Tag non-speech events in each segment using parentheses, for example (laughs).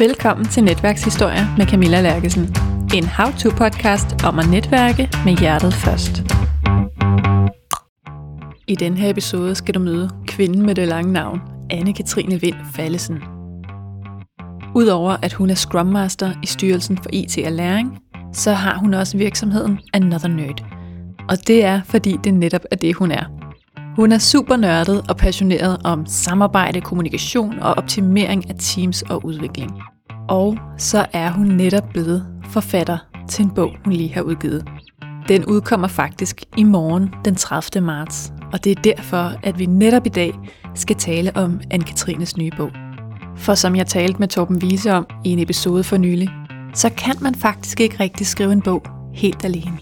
Velkommen til Netværkshistorier med Camilla Lærkesen. En how-to-podcast om at netværke med hjertet først. I den her episode skal du møde kvinden med det lange navn, Anne-Katrine Vind Fallesen. Udover at hun er Scrum Master i Styrelsen for IT og Læring, så har hun også virksomheden Another Nerd. Og det er, fordi det netop er det, hun er. Hun er super nørdet og passioneret om samarbejde, kommunikation og optimering af teams og udvikling. Og så er hun netop blevet forfatter til en bog, hun lige har udgivet. Den udkommer faktisk i morgen den 30. marts, og det er derfor, at vi netop i dag skal tale om Anne-Katrines nye bog. For som jeg talte med Torben Wiese om i en episode for nylig, så kan man faktisk ikke rigtig skrive en bog helt alene.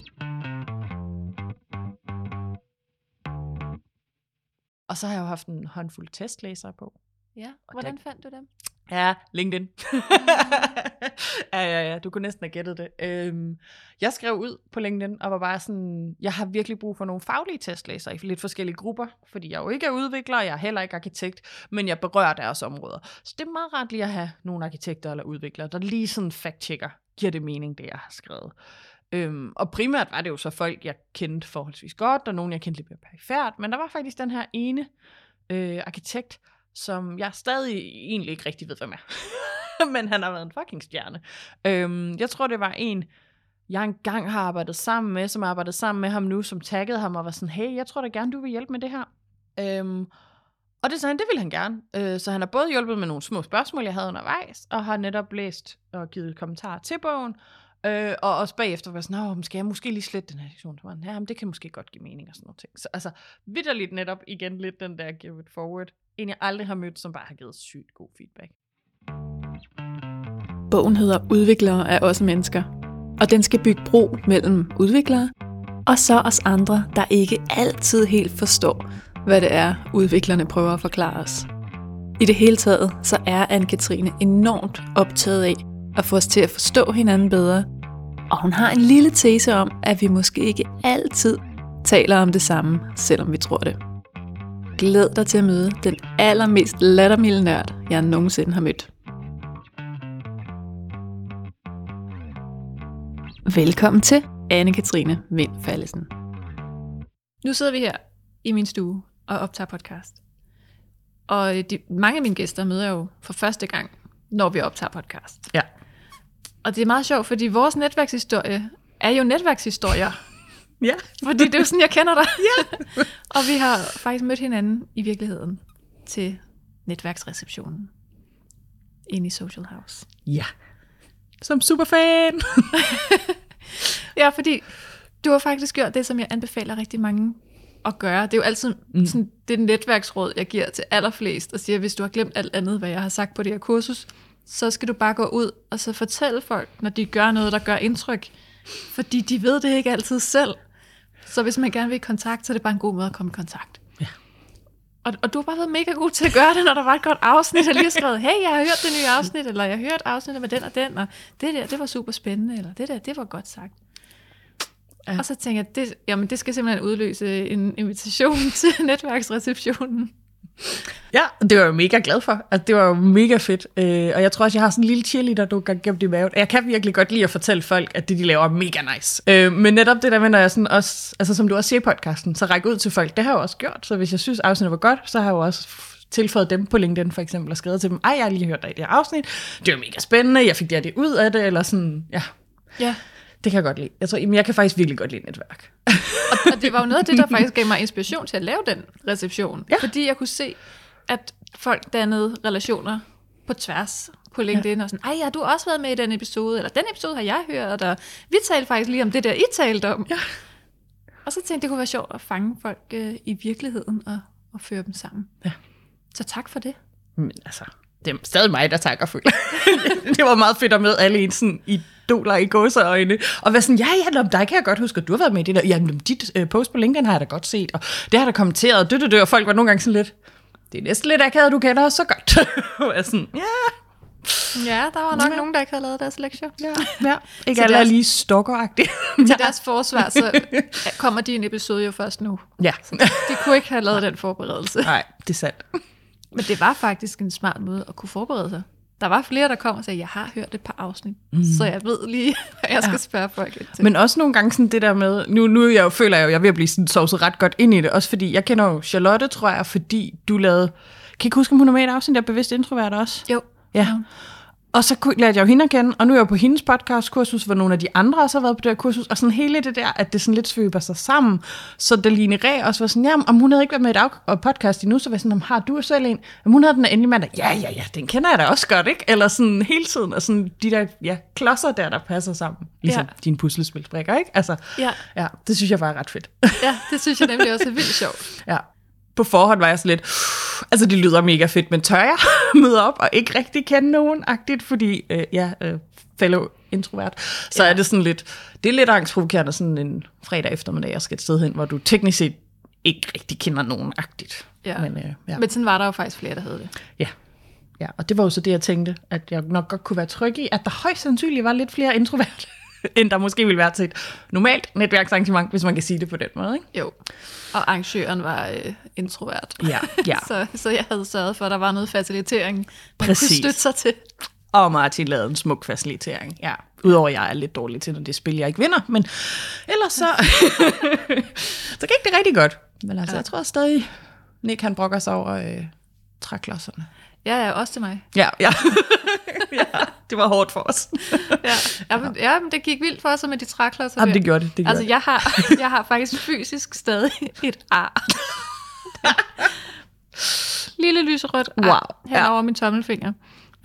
Og så har jeg jo haft en håndfuld testlæsere på. Ja, Og hvordan der- fandt du dem? Ja, LinkedIn. (laughs) ja, ja, ja, du kunne næsten have gættet det. Øhm, jeg skrev ud på LinkedIn og var bare sådan, jeg har virkelig brug for nogle faglige testlæsere i lidt forskellige grupper, fordi jeg jo ikke er udvikler, jeg er heller ikke arkitekt, men jeg berører deres områder. Så det er meget rart lige at have nogle arkitekter eller udviklere, der lige sådan fact-checker, giver det mening, det jeg har skrevet. Øhm, og primært var det jo så folk, jeg kendte forholdsvis godt, og nogen, jeg kendte lidt mere perifært, men der var faktisk den her ene øh, arkitekt, som jeg stadig egentlig ikke rigtig ved, hvem er. (laughs) men han har været en fucking stjerne. Øhm, jeg tror, det var en, jeg engang har arbejdet sammen med, som arbejdet sammen med ham nu, som taggede ham og var sådan, hey, jeg tror da gerne, du vil hjælpe med det her. Øhm, og det sagde han, det ville han gerne. Øh, så han har både hjulpet med nogle små spørgsmål, jeg havde undervejs, og har netop læst og givet kommentarer til bogen, Øh, og også bagefter var jeg sådan, Nå, skal jeg måske lige slette den her sektion? Så var han, ja, men det kan måske godt give mening og sådan noget ting. Så altså, vidderligt netop igen lidt den der give it forward. En jeg aldrig har mødt, som bare har givet sygt god feedback. Bogen hedder Udviklere er også mennesker, og den skal bygge bro mellem udviklere og så os andre, der ikke altid helt forstår, hvad det er, udviklerne prøver at forklare os. I det hele taget, så er Anne-Katrine enormt optaget af at få os til at forstå hinanden bedre, og hun har en lille tese om, at vi måske ikke altid taler om det samme, selvom vi tror det. Glæd dig til at møde den allermest lattermilde nørd, jeg nogensinde har mødt. Velkommen til Anne-Katrine Vind Fallesen. Nu sidder vi her i min stue og optager podcast. Og de, mange af mine gæster møder jeg jo for første gang, når vi optager podcast. Ja. Og det er meget sjovt, fordi vores netværkshistorie er jo netværkshistorier. (laughs) Ja. Fordi det er jo sådan, jeg kender dig. (laughs) Ja. (laughs) og vi har faktisk mødt hinanden i virkeligheden til netværksreceptionen inde i Social House. Ja. Som superfan. Ja, fordi du har faktisk gjort det, som jeg anbefaler rigtig mange at gøre. Det er jo altid mm. sådan, det netværksråd, jeg giver til allerflest, og siger, hvis du har glemt alt andet, hvad jeg har sagt på det her kursus, så skal du bare gå ud og så fortælle folk, når de gør noget, der gør indtryk. Fordi de ved det ikke altid selv. Så hvis man gerne vil i kontakt, så er det bare en god måde at komme i kontakt. Ja. Og, og du har bare været mega god til at gøre det, når der var et godt afsnit, og lige har skrevet, hey, jeg har hørt det nye afsnit, eller jeg har hørt afsnittet med den og den, og det der, det var super spændende, eller det der, det var godt sagt. Ja. Og så tænker jeg, det, jamen, det skal simpelthen udløse en invitation (laughs) til netværksreceptionen. Ja, det var jeg mega glad for. Altså, det var jo mega fedt. Øh, og jeg tror også, jeg har sådan en lille cheerleader, du kan gemt i maven. Jeg kan virkelig godt lide at fortælle folk, at det, de laver, er mega nice. Øh, men netop det der med, når jeg sådan også, altså som du også siger i podcasten, så række ud til folk, det har jeg jo også gjort. Så hvis jeg synes, afsnittet var godt, så har jeg jo også tilføjet dem på LinkedIn for eksempel, og skrevet til dem, ej, jeg har lige hørt dig i det her afsnit, det var mega spændende, jeg fik det, her det ud af det, eller sådan, ja, Ja det kan jeg godt lide. Jeg tror, jamen, jeg kan faktisk virkelig godt lide netværk. (laughs) Og, og det var jo noget af det, der faktisk gav mig inspiration til at lave den reception. Ja. Fordi jeg kunne se, at folk dannede relationer på tværs på LinkedIn, ja. og sådan, ej, har du også været med i den episode, eller den episode har jeg hørt, og vi talte faktisk lige om det der, I talte om. Ja. Og så tænkte jeg, det kunne være sjovt at fange folk øh, i virkeligheden og, og føre dem sammen. Ja. Så tak for det. Men altså, det er stadig mig, der takker føler. (laughs) det var meget fedt at møde alle ens sådan idoler i gåseøjne. Og være sådan, ja, ja, nå, dig kan jeg godt huske, at du har været med i det der. Jamen, dit øh, post på LinkedIn har jeg da godt set, og det har da kommenteret, død, død, død, og folk var nogle gange sådan lidt, det er næsten lidt akavet, du kender os så godt. (laughs) og jeg sådan, ja, Ja, der var nok Ja. nogen, der ikke havde lavet deres lektier. ja, ja. (laughs) Ikke Så alle er lige stalkeragtige. Til deres forsvar, så kommer din episode jo først nu. ja, De kunne ikke have lavet den forberedelse. nej, det er sandt. Men det var faktisk en smart måde at kunne forberede sig. der var flere, der kom og sagde, jeg har hørt et par afsnit, mm. så jeg ved lige, (laughs) hvad jeg skal ja. spørge folk ind til. Men også nogle gange sådan det der med, nu, nu jeg jo, føler jeg jo, jeg er ved at blive sådan sovset ret godt ind i det, også fordi, jeg kender jo Charlotte, tror jeg, fordi du lavede, kan I ikke huske, om hun er med i et afsnit, der er bevidst introvert også? Jo. Ja. ja. Og så lærte jeg jo hende at kende, og nu er jeg på hendes podcastkursus, hvor nogle af de andre også har været på det her kursus, og sådan hele det der, at det sådan lidt svøber sig sammen. Så Daline Ræ også var sådan, ja, om hun havde ikke været med i et podcast endnu, så var jeg sådan, har du selv en? Om hun havde den endelig mandag, ja, ja, ja, den kender jeg da også godt, ikke? Eller sådan hele tiden, og sådan de der ja, klodser der, der passer sammen. Ligesom ja. dine puslespilsbrikker, ikke? Altså, ja. ja. det synes jeg var ret fedt. Ja, det synes jeg nemlig også er vildt sjovt. (laughs) ja på forhånd var jeg så lidt, altså det lyder mega fedt, men tør jeg (laughs) møde op og ikke rigtig kende nogen-agtigt, fordi, øh, ja, øh, fellow introvert, så ja. er det sådan lidt, det er lidt angstprovokerende sådan en fredag eftermiddag, jeg skal et sted hen, hvor du teknisk set ikke rigtig kender nogen-agtigt. Ja. Men, øh, ja. men sådan var der jo faktisk flere, der havde det. Ja. Ja, og det var jo så det, jeg tænkte, at jeg nok godt kunne være tryg i, at der højst sandsynligt var lidt flere introverte (laughs) end der måske ville være til et normalt netværksarrangement, hvis man kan sige det på den måde. Ikke? Jo, og arrangøren var øh, introvert. Ja, ja. (laughs) så, så jeg havde sørget for, at der var noget facilitering, man Præcis. kunne støtte sig til. Og Martin lavede en smuk facilitering, ja. Udover at jeg er lidt dårlig til, når det spil, jeg ikke vinder. Men ellers så, (laughs) så gik det rigtig godt. Men altså, ja. jeg tror stadig, Nick han brokker sig over øh, træklodserne. Ja, ja, også til mig. Ja, ja. (laughs) ja det var hårdt for os. ja, ja, men, ja, men det gik vildt for os med de træklodser. Jamen, det gjorde det. det gjorde altså, jeg har, (laughs) jeg har faktisk fysisk stadig et ar. (laughs) Lille lyserødt ar wow. hen ja. over min tommelfinger.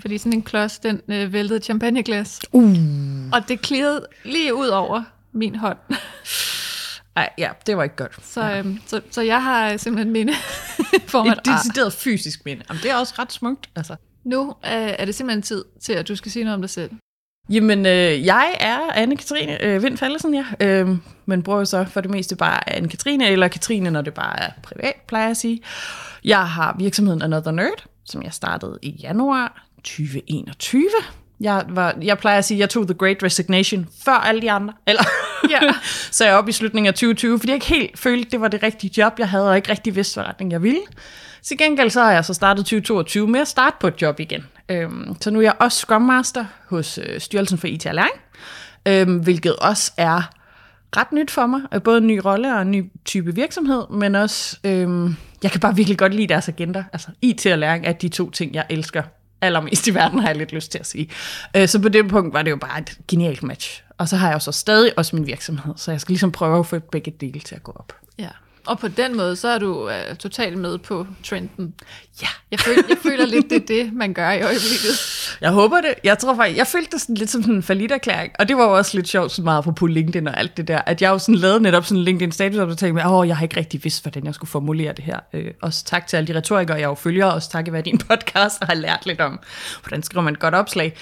Fordi sådan en klods, den øh, væltede champagneglas. Uh. Og det klirrede lige ud over min hånd. Ej, ja, det var ikke godt. Så, ja. øhm, så, så jeg har simpelthen minde (laughs) for Et decideret fysisk minde. Jamen, det er også ret smukt, altså. Nu øh, er det simpelthen tid til, at du skal sige noget om dig selv. Jamen, øh, jeg er Anne-Katrine øh, Vind Fallesen, ja. Øh, men bruger jo så for det meste bare Anne-Katrine, eller Katrine, når det bare er privat, plejer jeg at sige. Jeg har virksomheden Another Nerd, som jeg startede i januar 2021. Jeg, var, jeg plejer at sige, at jeg tog The Great Resignation før alle de andre. Eller, ja. (laughs) så jeg oppe i slutningen af 2020, fordi jeg ikke helt følte, det var det rigtige job, jeg havde, og ikke rigtig vidste, hvad retning jeg ville. Til gengæld så har jeg så startet 2022 med at starte på et job igen. Øhm, så nu er jeg også Scrum Master hos øh, Styrelsen for IT og Læring, øhm, hvilket også er ret nyt for mig. Både en ny rolle og en ny type virksomhed, men også, øhm, jeg kan bare virkelig godt lide deres agenda. Altså IT og læring er de to ting, jeg elsker allermest i verden, har jeg lidt lyst til at sige. Øh, så på det punkt var det jo bare et genialt match. Og så har jeg jo så stadig også min virksomhed, så jeg skal ligesom prøve at få begge dele til at gå op. Ja. Og på den måde, så er du uh, totalt med på trenden. Ja. Jeg føler, jeg føler lidt, det er det, man gør i øjeblikket. Jeg håber det. Jeg tror faktisk, jeg følte det sådan lidt som sådan en erklæring. Og det var jo også lidt sjovt, så meget på LinkedIn og alt det der. At jeg jo sådan lavede netop sådan en LinkedIn status, og tænkte med, åh, jeg har ikke rigtig vidst, hvordan jeg skulle formulere det her. Øh, også tak til alle de retorikere, jeg jo følger. Også tak være din podcast, og har lært lidt om, hvordan skriver man et godt opslag.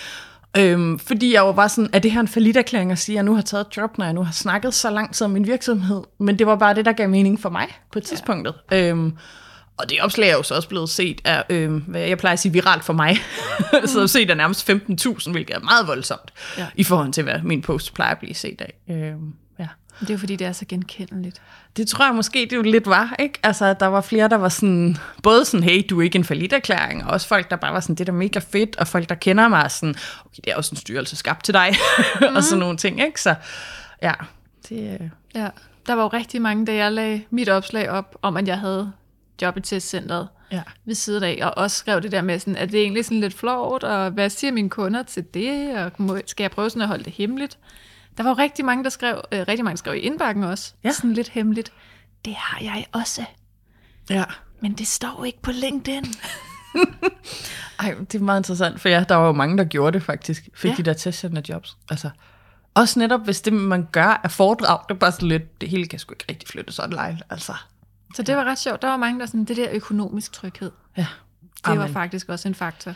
Øhm, fordi jeg var bare sådan, er det her en forlitterklæring at sige, at jeg nu har taget et job, når jeg nu har snakket så lang tid om min virksomhed? Men det var bare det, der gav mening for mig på et tidspunkt. Ja. Øhm, og det opslag er jo så også blevet set af, øhm, hvad jeg plejer at sige, viralt for mig. (laughs) Mm. så set af nærmest 15.000, hvilket er meget voldsomt, ja. i forhold til, hvad min post plejer at blive set af. Øhm, ja. Det er jo fordi, det er så genkendeligt. Det tror jeg måske, det jo lidt var, ikke? Altså, der var flere, der var sådan, både sådan, hey, du er ikke en erklæring, og også folk, der bare var sådan, det er mega fedt, og folk, der kender mig, sådan, okay, det er også en styrelse skabt til dig, mm. (laughs) og sådan mhm. nogle ting, ikke? Så ja, det... Øh. Ja, der var jo rigtig mange, da jeg lagde mit opslag op, om at jeg havde job i testcenteret ja. ved siden af, og også skrev det der med, sådan, at det er egentlig sådan lidt flot, og hvad siger mine kunder til det, og skal jeg prøve sådan at holde det hemmeligt? Der var jo rigtig mange, der skrev, øh, rigtig mange, skrev i indbakken også. Ja. Sådan lidt hemmeligt. Det har jeg også. Ja. Men det står ikke på LinkedIn. (laughs) Ej, det er meget interessant, for ja, der var jo mange, der gjorde det faktisk. Fik ja. de der testcenter jobs. Altså, også netop, hvis det, man gør, er foredrag, det er bare så lidt, det hele kan sgu ikke rigtig flyttes online. Altså. Så det var ret sjovt. Der var mange, der sådan, det der økonomisk tryghed. Ja. Det Amen. var faktisk også en faktor.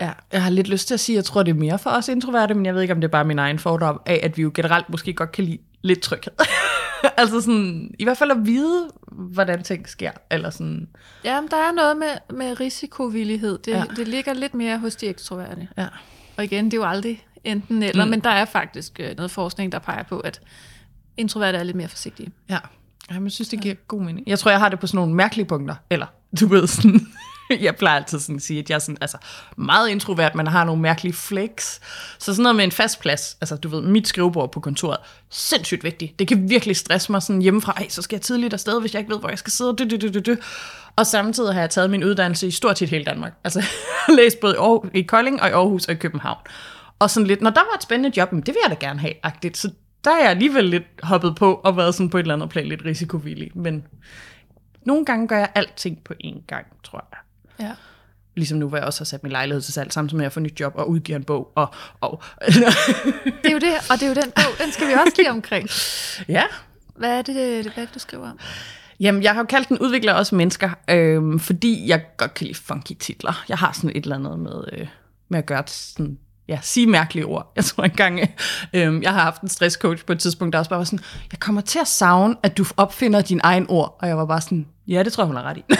Ja, jeg har lidt lyst til at sige, at jeg tror, det er mere for os introverte, men jeg ved ikke, om det er bare min egen fordom af, at vi jo generelt måske godt kan lide lidt tryghed. (laughs) altså sådan, i hvert fald at vide, hvordan ting sker. Eller sådan. Ja, men der er noget med, med risikovillighed. Det, ja. det ligger lidt mere hos de ekstroverte. Ja. Og igen, det er jo aldrig enten eller, mm. men der er faktisk øh, noget forskning, der peger på, at introverte er lidt mere forsigtige. Ja, jeg synes, det giver god mening. Jeg tror, jeg har det på sådan nogle mærkelige punkter. Eller, du ved, sådan (laughs) jeg plejer altid sådan at sige, at jeg er sådan, altså, meget introvert, men har nogle mærkelige flex. Så sådan noget med en fast plads, altså du ved, mit skrivebord på kontoret, sindssygt vigtigt. Det kan virkelig stresse mig sådan hjemmefra, Ej, så skal jeg tidligt afsted, hvis jeg ikke ved, hvor jeg skal sidde. Du, du, du, du, du. Og samtidig har jeg taget min uddannelse i stort set hele Danmark. Altså, jeg (laughs) har læst både i, Aarhus, i Kolding og i Aarhus og i København. Og sådan lidt, når der var et spændende job, men det vil jeg da gerne have, agtigt. Så der er jeg alligevel lidt hoppet på og været sådan på et eller andet plan lidt risikovillig. Men nogle gange gør jeg alting på én gang, tror jeg. Ja. Ligesom nu, hvor jeg også har sat min lejlighed til salg, samtidig med at jeg får nyt job og udgiver en bog. Og, og Det er jo det, og det er jo den bog, den skal vi også lige omkring. (laughs) ja, Hvad er det, hvad er det du skriver om? Jamen, jeg har jo kaldt den udvikler også mennesker, øhm, fordi jeg godt kan lide funky titler. Jeg har sådan et eller andet med, øh, med at gøre sådan, ja, sige mærkelige ord. Jeg tror engang, øh, jeg har haft en stresscoach på et tidspunkt, der også bare var sådan, jeg kommer til at savne, at du opfinder din egen ord. Og jeg var bare sådan, ja, det tror jeg, hun har ret i. (laughs)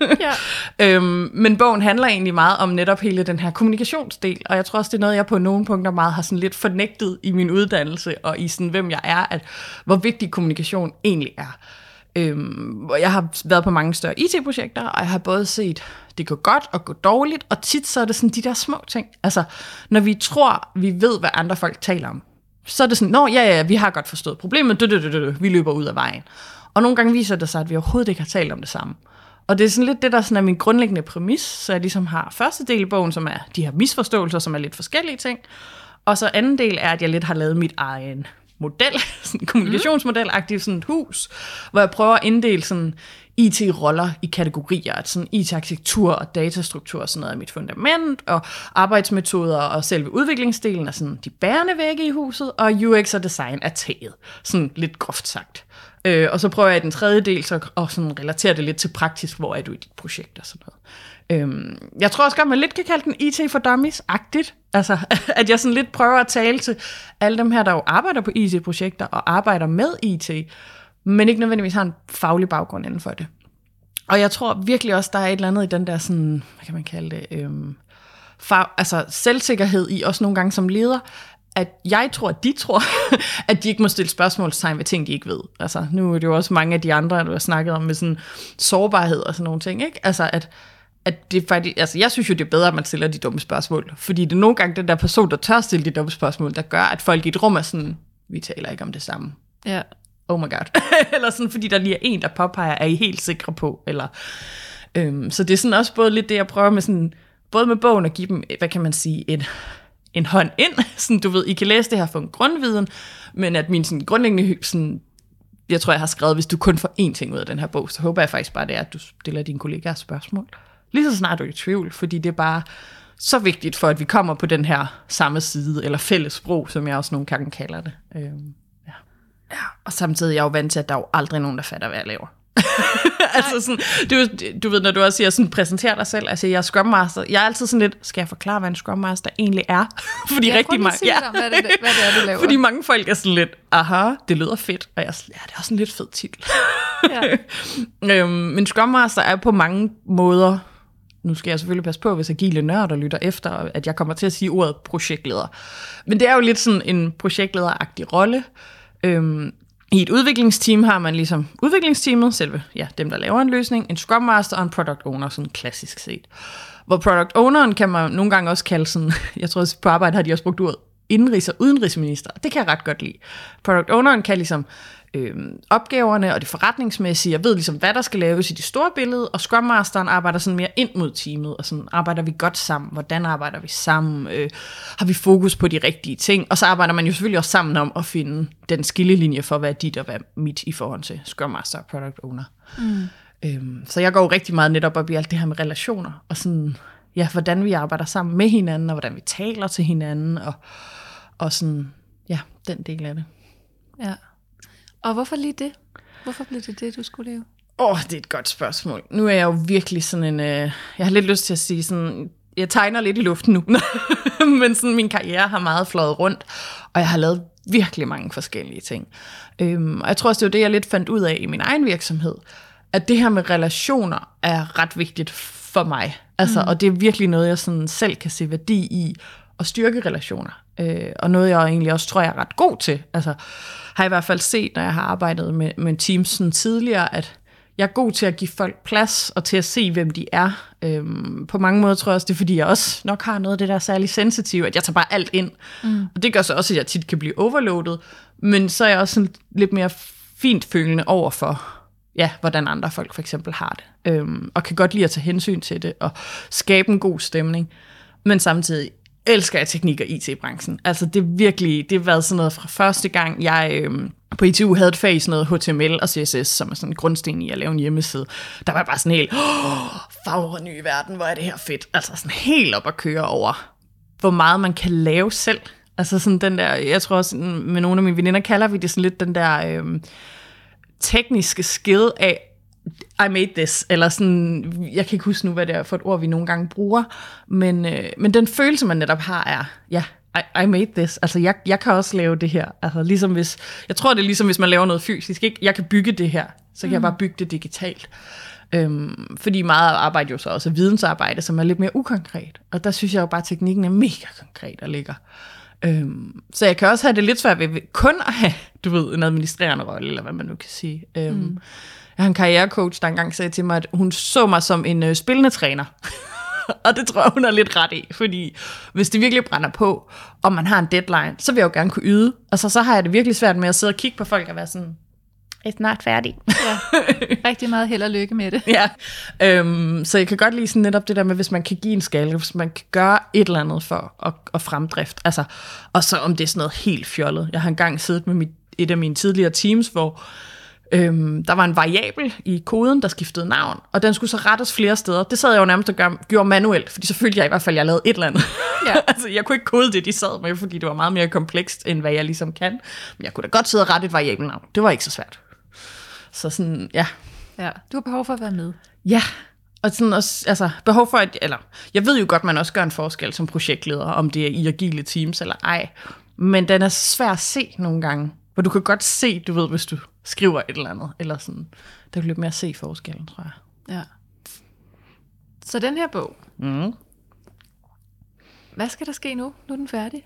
(laughs) Ja. øhm, men bogen handler egentlig meget om netop hele den her kommunikationsdel, og jeg tror også, det er noget, jeg på nogle punkter meget har sådan lidt fornægtet i min uddannelse, og i sådan, hvem jeg er, at hvor vigtig kommunikation egentlig er. Øhm, jeg har været på mange større IT-projekter, og jeg har både set, det går godt og går dårligt, og tit så er det sådan de der små ting. Altså, når vi tror, vi ved, hvad andre folk taler om, så er det sådan, nå ja, ja, vi har godt forstået problemet, dø, dø, dø, dø, dø, vi løber ud af vejen. Og nogle gange viser det sig, at vi overhovedet ikke har talt om det samme. Og det er sådan lidt det, der sådan er min grundlæggende præmis, så jeg ligesom har første del i bogen, som er de her misforståelser, som er lidt forskellige ting. Og så anden del er, at jeg lidt har lavet mit egen model, (laughs) sådan en kommunikationsmodel-agtigt sådan et hus, hvor jeg prøver at inddele sådan IT-roller i kategorier, at sådan IT-arkitektur og datastruktur og sådan noget er mit fundament, og arbejdsmetoder og selve udviklingsdelen er sådan de bærende vægge i huset, og UX og design er taget, sådan lidt groft sagt. Øh, og så prøver jeg i den tredje del så at sådan relatere det lidt til praktisk, hvor er du i dit projekt og sådan noget. Øhm, jeg tror også godt, man lidt kan kalde den IT for dummies-agtigt. Altså, (laughs) at jeg sådan lidt prøver at tale til alle dem her, der jo arbejder på IT-projekter og arbejder med IT, men ikke nødvendigvis har en faglig baggrund inden for det. Og jeg tror virkelig også, der er et eller andet i den der sådan, hvad kan man kalde det, øhm, fag, altså selvsikkerhed i, også nogle gange som leder, at jeg tror, at de tror, (laughs) at de ikke må stille spørgsmålstegn ved ting, de ikke ved. Altså, nu er det jo også mange af de andre, du har snakket om, med sådan sårbarhed og sådan nogle ting, ikke? Altså, at, at det faktisk, altså jeg synes jo, det er bedre, at man stiller de dumme spørgsmål. Fordi det er nogle gange den der person, der tør stille de dumme spørgsmål, der gør, at folk i et rum er sådan, vi taler ikke om det samme. Ja. Oh my god. (laughs) eller sådan, fordi der lige er en, der påpeger, er I helt sikre på? Eller, øhm, så det er sådan også både lidt det, jeg prøver med sådan, både med bogen at give dem, hvad kan man sige, et, en hånd ind. (laughs) Sådan, du ved, I kan læse det her for en grundviden, men at min sådan, grundlæggende sådan, jeg tror, jeg har skrevet, hvis du kun får én ting ud af den her bog, så håber jeg faktisk bare, det er, at du stiller dine kollegaer spørgsmål. Lige så snart du er i tvivl, fordi det er bare så vigtigt for, at vi kommer på den her samme side, eller fælles sprog, som jeg også nogle gange kalder det. Øhm, ja. ja. Og samtidig er jeg jo vant til, at der er jo aldrig nogen, der fatter, hvad jeg laver. (laughs) altså sådan, du, du ved, når du også siger, sådan, præsenterer dig selv, altså jeg er Scrum Master, jeg er altid sådan lidt, skal jeg forklare, hvad en Scrum Master egentlig er? (laughs) Fordi Ja, rigtig mange, om, hvad det hvad det er, du laver. Fordi mange folk er sådan lidt, aha, det lyder fedt, og jeg ja, det er også en lidt fed titel. Ja. (laughs) øhm, men Scrum Master er på mange måder, nu skal jeg selvfølgelig passe på, hvis agile nørder lytter efter, at jeg kommer til at sige ordet projektleder. Men det er jo lidt sådan en projektlederagtig rolle. Øhm, i et udviklingsteam har man ligesom udviklingsteamet, selve ja, dem, der laver en løsning, en Scrum Master og en Product Owner, sådan klassisk set. Hvor Product Owneren kan man nogle gange også kalde sådan, (laughs) jeg tror også på arbejde har de også brugt ordet indenrigs- og udenrigsminister. Det kan jeg ret godt lide. Product Owneren kan ligesom øh, opgaverne og det forretningsmæssige, jeg ved ligesom, hvad der skal laves i det store billede, og Scrum Masteren arbejder sådan mere ind mod teamet, og sådan arbejder vi godt sammen, hvordan arbejder vi sammen, øh, har vi fokus på de rigtige ting, og så arbejder man jo selvfølgelig også sammen om at finde den skillelinje for, hvad er dit og hvad er mit i forhold til Scrum Master og Product Owner. Mm. Øhm, så jeg går jo rigtig meget netop op i alt det her med relationer, og sådan, ja, hvordan vi arbejder sammen med hinanden, og hvordan vi taler til hinanden, og, og sådan, ja, den del af det. ja. Og hvorfor lige det? Hvorfor blev det det, du skulle lave? Åh, oh, det er et godt spørgsmål. Nu er jeg jo virkelig sådan en... Øh, jeg har lidt lyst til at sige sådan... Jeg tegner lidt i luften nu, (laughs) men sådan min karriere har meget fløjet rundt, og jeg har lavet virkelig mange forskellige ting. Øhm, og jeg tror også, det var det, jeg lidt fandt ud af i min egen virksomhed, at det her med relationer er ret vigtigt for mig. Altså, mm. Og det er virkelig noget, jeg sådan selv kan se værdi i, at styrke relationer. Øh, og noget, jeg egentlig også tror, jeg er ret god til. Altså, har i hvert fald set, når jeg har arbejdet med, med teams sådan tidligere, at jeg er god til at give folk plads og til at se, hvem de er. Øhm, på mange måder tror jeg også, det er, fordi jeg også nok har noget af det der særligt sensitive, at jeg tager bare alt ind. Mm. Og det gør så også, at jeg tit kan blive overloadet. Men så er jeg også sådan lidt mere fint følende over for, ja, hvordan andre folk for eksempel har det. Øhm, og kan godt lide at tage hensyn til det og skabe en god stemning. Men samtidig elsker jeg teknik og IT-branchen. Altså det er virkelig, det har været sådan noget fra første gang, jeg øhm, på ITU havde et fag i sådan noget HTML og CSS, som er sådan en grundsten i at lave en hjemmeside. Der var jeg bare sådan helt, åh, fagre nye verden, hvor er det her fedt. Altså sådan helt op at køre over, hvor meget man kan lave selv. Altså sådan den der, jeg tror også, med nogle af mine veninder kalder vi det sådan lidt den der øhm, tekniske skill af, i made this, eller sådan, jeg kan ikke huske nu, hvad det er for et ord, vi nogle gange bruger, men, øh, men den følelse, man netop har, er, ja, I, I made this. Altså, jeg, jeg kan også lave det her. Altså, ligesom hvis, jeg tror, det er ligesom, hvis man laver noget fysisk. Ikke? Jeg kan bygge det her, så kan mm. jeg bare bygge det digitalt. Øhm, fordi meget arbejde jo så også er vidensarbejde, som er lidt mere ukonkret. Og der synes jeg jo bare, at teknikken er mega konkret og ligger. Øhm, så jeg kan også have det lidt svært ved kun at have, du ved, en administrerende rolle, eller hvad man nu kan sige. Øhm, mm. Jeg har en karrierecoach, der engang sagde til mig, at hun så mig som en øh, spillende træner. (laughs) og det tror jeg, hun er lidt ret i, fordi hvis det virkelig brænder på, og man har en deadline, så vil jeg jo gerne kunne yde. Og så, så har jeg det virkelig svært med at sidde og kigge på folk og være sådan, er snart færdig. Ja. (laughs) Rigtig meget held og lykke med det. ja, øhm, så jeg kan godt lide sådan netop det der med, hvis man kan give en skala, hvis man kan gøre et eller andet for at, at fremdrift. Altså, og så om det er sådan noget helt fjollet. Jeg har engang siddet med mit, et af mine tidligere teams, hvor Øhm, der var en variabel i koden, der skiftede navn, og den skulle så rettes flere steder. Det sad jeg jo nærmest og gør, gjorde manuelt, fordi så følte jeg i hvert fald, at jeg lavede et eller andet. Ja. (laughs) altså, jeg kunne ikke kode det, de sad med, fordi det var meget mere komplekst, end hvad jeg ligesom kan. Men jeg kunne da godt sidde og rette et variabelnavn. Det var ikke så svært. Så sådan, ja. Ja, du har behov for at være med. Ja, og sådan også, altså, behov for at, eller, jeg ved jo godt, man også gør en forskel som projektleder, om det er i agile teams eller ej, men den er svær at se nogle gange, hvor du kan godt se, du ved, hvis du skriver et eller andet, eller sådan, der kan lidt mere se forskellen, tror jeg. Ja. Så den her bog, Mm. hvad skal der ske nu? Nu er den færdig.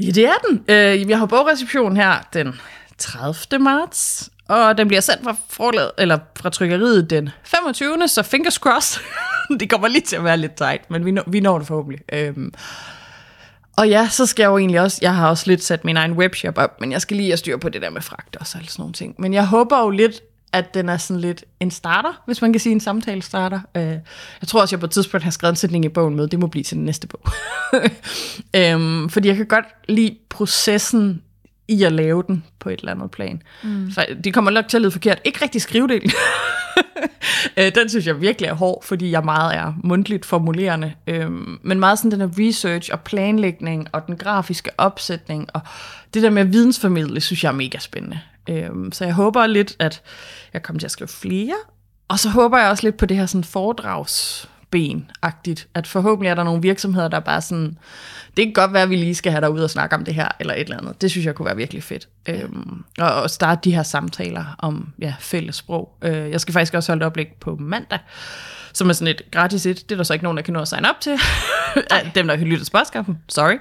Ja, det er den. Øh, jeg har bogreception her den 30. marts, og den bliver sendt fra, forlaget, eller fra trykkeriet den 25. Så fingers crossed. (laughs) det kommer lige til at være lidt tight, men vi når, vi når det forhåbentlig. Øhm, og ja, så skal jeg jo egentlig også, jeg har også lidt sat min egen webshop op, men jeg skal lige have styr på det der med fragt og sådan nogle ting. Men jeg håber jo lidt, at den er sådan lidt en starter, hvis man kan sige en samtale starter. Øh, jeg tror også, jeg på et tidspunkt har skrevet en sætning i bogen med, det må blive til den næste bog. (laughs) øhm, fordi jeg kan godt lide processen i at lave den på et eller andet plan. Mm. Så det kommer nok til at lyde forkert. Ikke rigtig skrivedelen. (laughs) Øh, den synes jeg virkelig er hård, fordi jeg meget er mundtligt formulerende. Øhm, men meget sådan den her research og planlægning og den grafiske opsætning og det der med at vidensformidle, synes jeg er mega spændende. Øhm, så jeg håber lidt, at jeg kommer til at skrive flere. Og så håber jeg også lidt på det her sådan foredrags ben-agtigt. At forhåbentlig er der nogle virksomheder, der bare sådan, det kan godt være, at vi lige skal have dig ud og snakke om det her, eller et eller andet. Det synes jeg kunne være virkelig fedt. Ja. Øhm, og, og starte de her samtaler om ja, fælles sprog. Øh, jeg skal faktisk også holde et oplæg på mandag, som er sådan et gratis et. Det er der så ikke nogen, der kan nå at signe op til. (laughs) Dem, der har lyttet til podcasten. Sorry.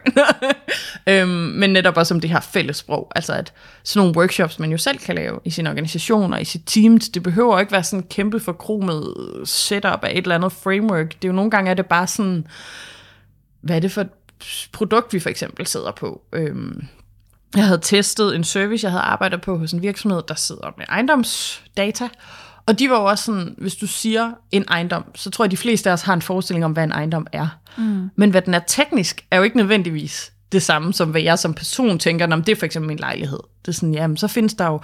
(laughs) øhm, men netop også om det her fælles sprog. Altså at sådan nogle workshops, man jo selv kan lave i sin organisation og i sit team, det behøver ikke være sådan en kæmpe forkromet setup af et eller andet framework. Det er jo nogle gange, er det bare sådan, hvad er det for et produkt, vi for eksempel sidder på? Øhm, jeg havde testet en service, jeg havde arbejdet på hos en virksomhed, der sidder med ejendomsdata, og de var jo også sådan, hvis du siger en ejendom, så tror jeg, de fleste af os har en forestilling om, hvad en ejendom er. Mm. Men hvad den er teknisk, er jo ikke nødvendigvis det samme, som hvad jeg som person tænker, om det er for eksempel min lejlighed. Det er sådan, jamen, så findes der jo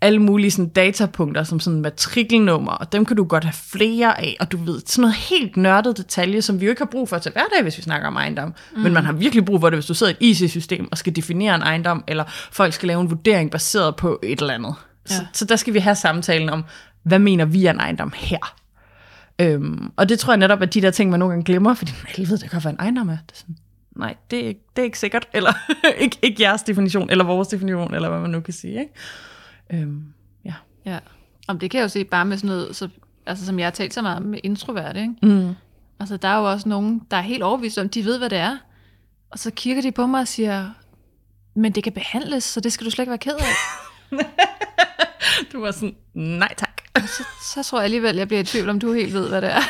alle mulige sådan, datapunkter, som sådan matrikelnummer, og dem kan du godt have flere af, og du ved, sådan noget helt nørdet detalje, som vi jo ikke har brug for til hverdag, hvis vi snakker om ejendom. Mm. Men man har virkelig brug for det, hvis du sidder i et IT-system og skal definere en ejendom, eller folk skal lave en vurdering baseret på et eller andet. Ja. Så, så der skal vi have samtalen om, hvad mener vi er en ejendom her? Øhm, og det tror jeg netop, at de der ting, man nogle gange glemmer, fordi helvede, det kan være en ejendom er. Det er sådan, nej, det er, ikke, det er ikke sikkert, (laughs) eller ikke, ikke jeres definition, eller vores definition, eller hvad man nu kan sige. Ikke? Øhm, ja. Ja, om det kan jeg jo se bare med sådan noget, så, altså som jeg har talt så meget med introvert, ikke? Mm. Altså der er jo også nogen, der er helt overbevist om, de ved, hvad det er. Og så kigger de på mig og siger, men det kan behandles, så det skal du slet ikke være ked af. (laughs) du var sådan, nej tak. Så, så tror jeg alligevel, jeg bliver i tvivl, om du helt ved, hvad det er.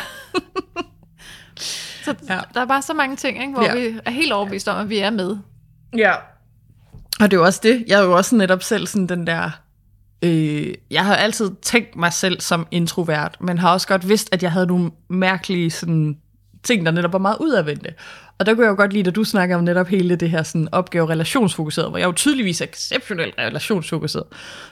så Ja. der er bare så mange ting, ikke, hvor ja. vi er helt overbevist om, at vi er med. Ja. Og det er jo også det. Jeg er jo også netop selv sådan den der... Øh, jeg har altid tænkt mig selv som introvert, men har også godt vidst, at jeg havde nogle mærkelige sådan, ting, der netop var meget udadvendte. Og der kunne jeg jo godt lide, at du snakker om netop hele det her sådan, opgave relationsfokuseret, hvor jeg jo tydeligvis er exceptionelt relationsfokuseret,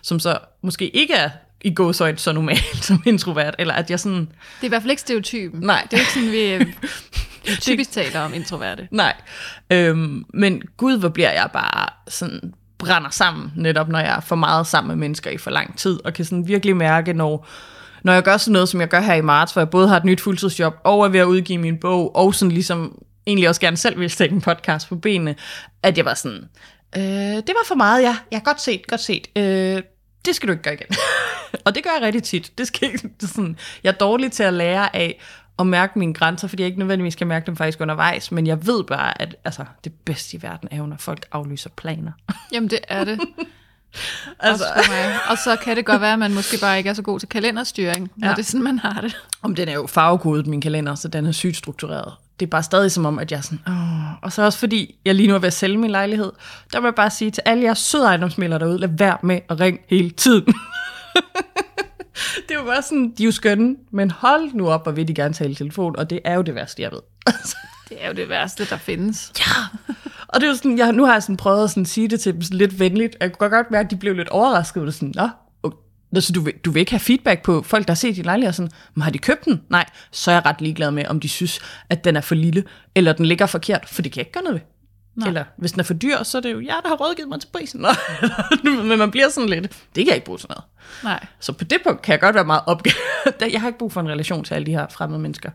som så måske ikke er i gåsøjne så normalt (laughs) som introvert, eller at jeg sådan... Det er i hvert fald ikke stereotypen. Nej. Det er ikke sådan, vi, øh, (laughs) vi typisk taler om introverte. Nej. Øhm, men gud, hvor bliver jeg bare sådan brænder sammen, netop når jeg er for meget sammen med mennesker i for lang tid, og kan sådan virkelig mærke, når, når jeg gør sådan noget, som jeg gør her i marts, hvor jeg både har et nyt fuldtidsjob, og er ved at udgive min bog, og sådan ligesom egentlig også gerne selv vil stikke en podcast på benene, at jeg var sådan, øh, det var for meget, ja, ja, godt set, godt set, øh, det skal du ikke gøre igen. (laughs) og det gør jeg rigtig tit. Det skal ikke, det sådan, jeg er dårlig til at lære af at mærke mine grænser, fordi jeg ikke nødvendigvis kan mærke dem faktisk undervejs, men jeg ved bare, at altså, det bedste i verden er jo, når folk aflyser planer. (laughs) Jamen, det er det. (laughs) altså, Også for mig. Og så kan det godt være, at man måske bare ikke er så god til kalenderstyring, når ja. det er sådan, man har det. om den er jo farvekodet, min kalender, så den er sygt struktureret. Det er bare stadig som om, at jeg er sådan, Åh. og så også fordi, jeg lige nu er ved at sælge min lejlighed, der vil jeg bare sige til alle jer søde ejendomsmælere derude, lad være med at ringe hele tiden. (laughs) det er jo bare sådan, de er jo skønne, men hold nu op, og vil de gerne tale i telefon, og det er jo det værste, jeg ved. (laughs) Det er jo det værste, der findes. Ja. Og det er jo sådan, jeg, nu har jeg sådan prøvet at sådan sige det til dem sådan lidt venligt. Jeg kunne godt mærke, at de blev lidt overrasket. Og sådan, Nå, så du vil, du vil ikke have feedback på folk, der har set din lejlighed? Og Sådan, Men har de købt den? Nej, så er jeg ret ligeglad med, om de synes, at den er for lille, eller den ligger forkert, for det kan jeg ikke gøre noget ved. Nej. Eller hvis den er for dyr, så er det jo jeg, der har rådgivet mig til prisen. (laughs) Men man bliver sådan lidt, det kan jeg ikke bruge til noget. Nej. Så på det punkt kan jeg godt være meget opgavet. (laughs) Jeg har ikke brug for en relation til alle de her fremmede mennesker,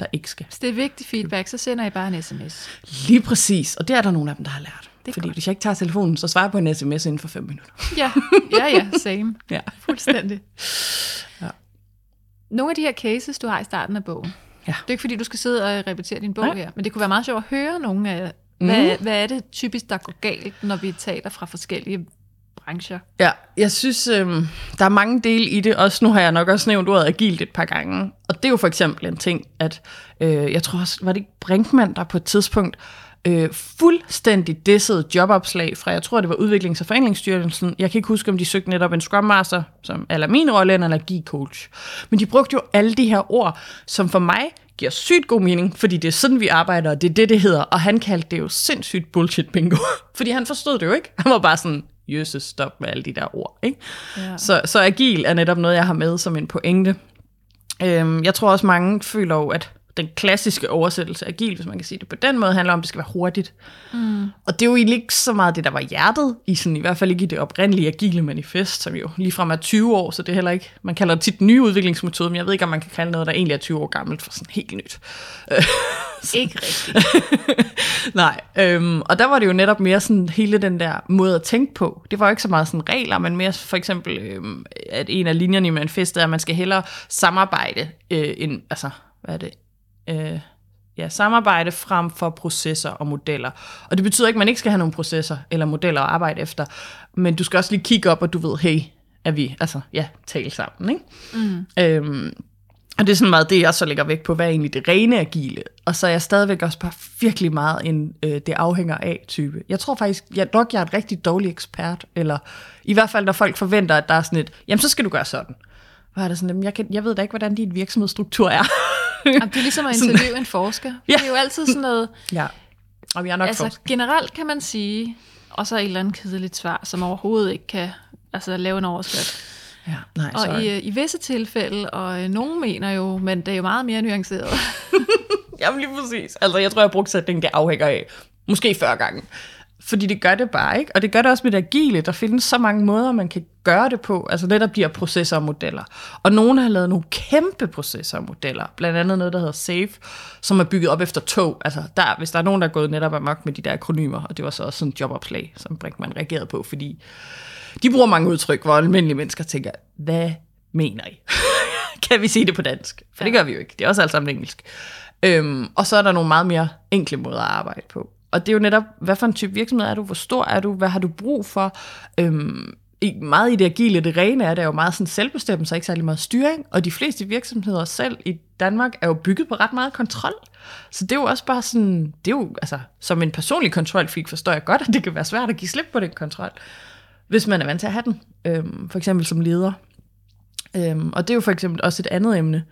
der ikke skal. Hvis det er vigtig feedback, så sender I bare en sms. Lige præcis, og det er der nogle af dem, der har lært. Det Fordi godt. hvis jeg ikke tager telefonen, så svarer jeg på en sms inden for 5 minutter. Ja, ja, ja, same. (laughs) Ja. Fuldstændig. Ja. Nogle af de her cases, du har i starten af bogen, Ja. det er ikke fordi, du skal sidde og repetere din bog Nej. her, men det kunne være meget sjovt at høre nogle af, hvad, hvad er det typisk, der går galt, når vi taler fra forskellige brancher? Ja, jeg synes, øh, der er mange dele i det. Også nu har jeg nok også nævnt ordet agilt et par gange. Og det er jo for eksempel en ting, at øh, jeg tror også, var det ikke Brinkmann, der på et tidspunkt øh, fuldstændig dissede jobopslag fra, jeg tror det var Udviklings- og Foreningsstyrelsen. Jeg kan ikke huske, om de søgte netop en Scrum Master, som, eller min rolle, en allergicoach. Men de brugte jo alle de her ord, som for mig giver sygt god mening, fordi det er sådan, vi arbejder, og det er det, det hedder. Og han kaldte det jo sindssygt bullshit bingo, (laughs) fordi han forstod det jo ikke. Han var bare sådan, jøsses, stop med alle de der ord. Ikke? Ja. Så, så agil er netop noget, jeg har med som en pointe. Øhm, jeg tror også, mange føler jo, at den klassiske oversættelse af agil, hvis man kan sige det på den måde, handler om, at det skal være hurtigt. Mm. Og det er jo egentlig ikke så meget det, der var hjertet, i, sådan, i hvert fald ikke i det oprindelige agile manifest, som jo ligefrem er 20 år, så det er heller ikke, man kalder det tit den nye udviklingsmetode, men jeg ved ikke, om man kan kalde noget, der egentlig er 20 år gammelt, for sådan helt nyt. (laughs) Ikke rigtigt. (laughs) Nej, øhm, og der var det jo netop mere sådan hele den der måde at tænke på. Det var jo ikke så meget sådan regler, men mere for eksempel, øhm, at en af linjerne i manifestet er, at man skal hellere samarbejde, øh, end, altså, hvad er det? Øh, ja, samarbejde frem for processer og modeller. Og det betyder ikke, at man ikke skal have nogle processer eller modeller at arbejde efter, men du skal også lige kigge op, og du ved, hey, er vi, altså, ja, tale sammen, ikke? Mm. Øhm, og det er sådan meget det, jeg så lægger vægt på, hvad er egentlig det rene agile. Og så er jeg stadigvæk også bare virkelig meget en øh, det afhænger af type. Jeg tror faktisk, jeg, nok jeg er et rigtig dårlig ekspert, eller i hvert fald, når folk forventer, at der er sådan et, jamen så skal du gøre sådan. Hvor er det sådan, jamen, jeg, kan, jeg ved da ikke, hvordan din virksomhedsstruktur er. Jamen, det er ligesom at (laughs) interviewe en forsker. Ja. Det er jo altid sådan noget, (laughs) ja, og vi er nok altså altså, generelt kan man sige, og så et eller andet kedeligt svar, som overhovedet ikke kan altså, lave en overskrift. Ja, nej, Og sorry. i, øh, i visse tilfælde, og øh, nogen mener jo, men det er jo meget mere nuanceret. (laughs) Jamen lige præcis. Altså, jeg tror, jeg har brugt sætningen, det afhænger af. Måske 40 gange. Fordi det gør det bare, ikke? Og det gør det også med det agile. Der findes så mange måder, man kan gøre det på. Altså netop de her processer og modeller. Og nogen har lavet nogle kæmpe processer og modeller. Blandt andet noget, der hedder SAFE, som er bygget op efter tog. Altså der, hvis der er nogen, der er gået netop amok med de der akronymer, og det var så også sådan en jobopslag, som Brinkmann reagerede på, fordi de bruger mange udtryk, hvor almindelige mennesker tænker, hvad mener I? (laughs) kan vi sige det på dansk? For det gør vi jo ikke. Det er også alt sammen engelsk. Øhm, og så er der nogle meget mere enkle måder at arbejde på. Og det er jo netop, hvad for en type virksomhed er du? Hvor stor er du? Hvad har du brug for? Øhm, i, meget i det agile, det rene er, det er jo meget sådan selvbestemmelse, ikke særlig meget styring, og de fleste virksomheder selv i Danmark er jo bygget på ret meget kontrol. Så det er jo også bare sådan, det er jo, altså, som en personlig kontrolfik forstår jeg godt, at det kan være svært at give slip på den kontrol, hvis man er vant til at have den, øhm, for eksempel som leder. Øhm, og det er jo for eksempel også et andet emne.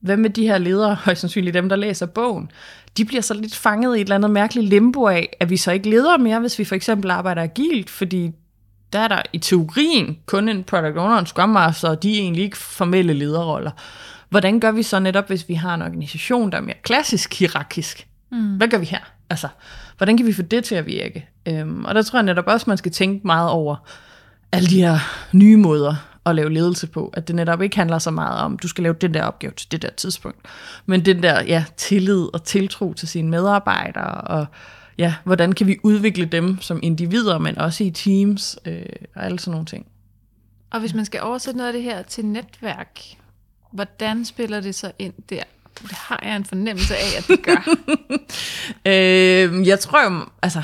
Hvad med de her ledere, (laughs) højst sandsynligt dem, der læser bogen? De bliver så lidt fanget i et eller andet mærkeligt limbo af, at vi så ikke leder mere, hvis vi for eksempel arbejder agilt, fordi der er der i teorien kun en product owner og en scrum master, og de er egentlig ikke formelle lederroller. Hvordan gør vi så netop, hvis vi har en organisation, der er mere klassisk hierarkisk? Mm. Hvad gør vi her? Altså, hvordan kan vi få det til at virke? Øhm, og der tror jeg netop også, man skal tænke meget over alle de her nye måder at lave ledelse på. At det netop ikke handler så meget om, du skal lave den der opgave til det der tidspunkt. Men den der ja, tillid og tiltro til sine medarbejdere, og ja, hvordan kan vi udvikle dem som individer, men også i teams, øh, og alle sådan nogle ting. Og hvis man skal oversætte noget af det her til netværk, hvordan spiller det så ind der? Det har jeg en fornemmelse af, at det gør. (laughs) øh, jeg tror jo, altså,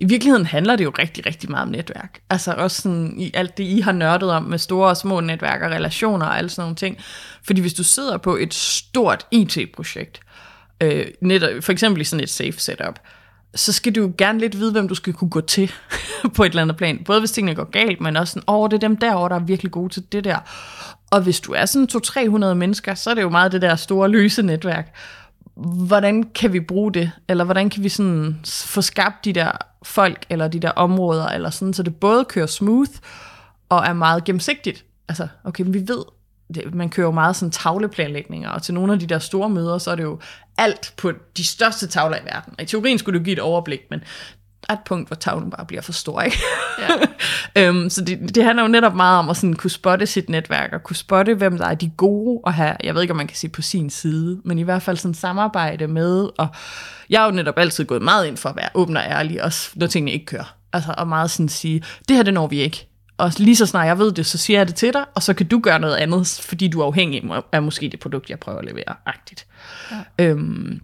i virkeligheden handler det jo rigtig, rigtig meget om netværk. Altså også sådan i alt det, I har nørdet om med store og små netværk og relationer og alle sådan nogle ting. Fordi hvis du sidder på et stort IT-projekt, øh, net, for eksempel i sådan et safe setup, så skal du jo gerne lidt vide, hvem du skal kunne gå til (laughs) på et eller andet plan. Både hvis tingene går galt, men også sådan, åh, oh, det er dem derovre, der er virkelig gode til det der. Og hvis du er sådan 200-300 mennesker, så er det jo meget det der store løse netværk. Hvordan kan vi bruge det? Eller hvordan kan vi sådan få skabt de der folk, eller de der områder, eller sådan, så det både kører smooth, og er meget gennemsigtigt. Altså, okay, men vi ved, det, man kører jo meget sådan tavleplanlægninger, og til nogle af de der store møder, så er det jo alt på de største tavler i verden. Og i teorien skulle du give et overblik, men er et punkt, hvor tavlen bare bliver for stor, ikke? Ja. (laughs) øhm, så det, det handler jo netop meget om at sådan kunne spotte sit netværk, og kunne spotte, hvem der er de gode at have, jeg ved ikke, om man kan sige på sin side, men i hvert fald sådan samarbejde med, og jeg har jo netop altid gået meget ind for at være åben og ærlig, også når tingene ikke kører. Altså, og meget sådan sige, det her det når vi ikke og lige så snart jeg ved det, så siger jeg det til dig, og så kan du gøre noget andet, fordi du er afhængig af måske det produkt, jeg prøver at levere, agtigt. Ja. Øhm,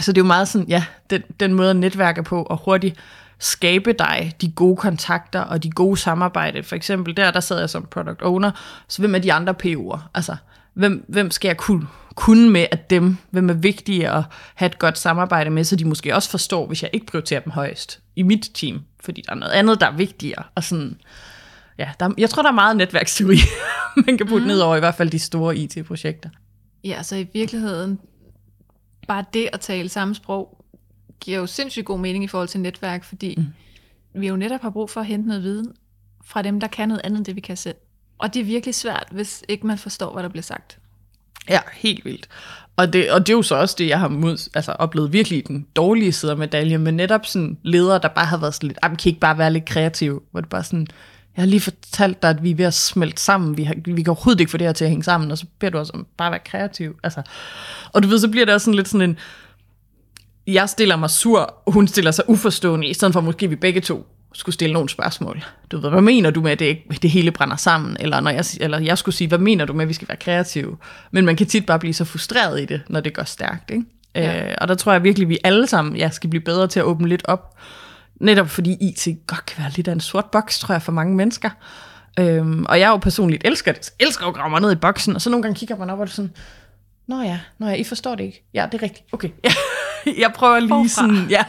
så det er jo meget sådan, ja, den, den måde at netværke på, og hurtigt skabe dig de gode kontakter og de gode samarbejde. For eksempel der, der sad jeg som product owner, så hvem er de andre PO'er? Altså, hvem, hvem skal jeg kunne, kunne med at dem? Hvem er vigtige at have et godt samarbejde med, så de måske også forstår, hvis jeg ikke prioriterer dem højst i mit team, fordi der er noget andet, der er vigtigere. Og sådan, ja, der, jeg tror, der er meget netværksteori, (laughs) man kan putte mm. ned over i hvert fald de store IT-projekter. Ja, så i virkeligheden, bare det at tale samme sprog, giver jo sindssygt god mening i forhold til netværk, fordi mm. vi jo netop har brug for at hente noget viden fra dem, der kan noget andet end det, vi kan selv. Og det er virkelig svært, hvis ikke man forstår, hvad der bliver sagt. Ja, helt vildt. Og det, og det er jo så også det, jeg har mod, altså, oplevet virkelig den dårlige side af medaljen, men netop sådan ledere, der bare har været sådan lidt, kan ikke bare være lidt kreativ, hvor det bare sådan, jeg har lige fortalt dig, at vi er ved at smelte sammen, vi, har, vi kan overhovedet ikke få det her til at hænge sammen, og så beder du også om bare at være kreativ. Altså, og du ved, så bliver det også sådan lidt sådan en, jeg stiller mig sur, og hun stiller sig uforstående, i stedet for måske vi begge to skulle stille nogle spørgsmål. Du ved, hvad mener du med, at det, det hele brænder sammen? Eller, når jeg, eller jeg skulle sige, hvad mener du med, at vi skal være kreative? Men man kan tit bare blive så frustreret i det, når det går stærkt. Ikke? Ja. Øh, og der tror jeg virkelig, at vi alle sammen ja, skal blive bedre til at åbne lidt op. Netop fordi IT godt kan være lidt af en sort boks, tror jeg, for mange mennesker. Øhm, og jeg jo personligt elsker det. Elsker at grave mig ned i boksen, og så nogle gange kigger man op og er sådan, Nå ja, nå ja, I forstår det ikke. Ja, det er rigtigt. Okay. (laughs) jeg prøver lige Forfra. sådan, ja,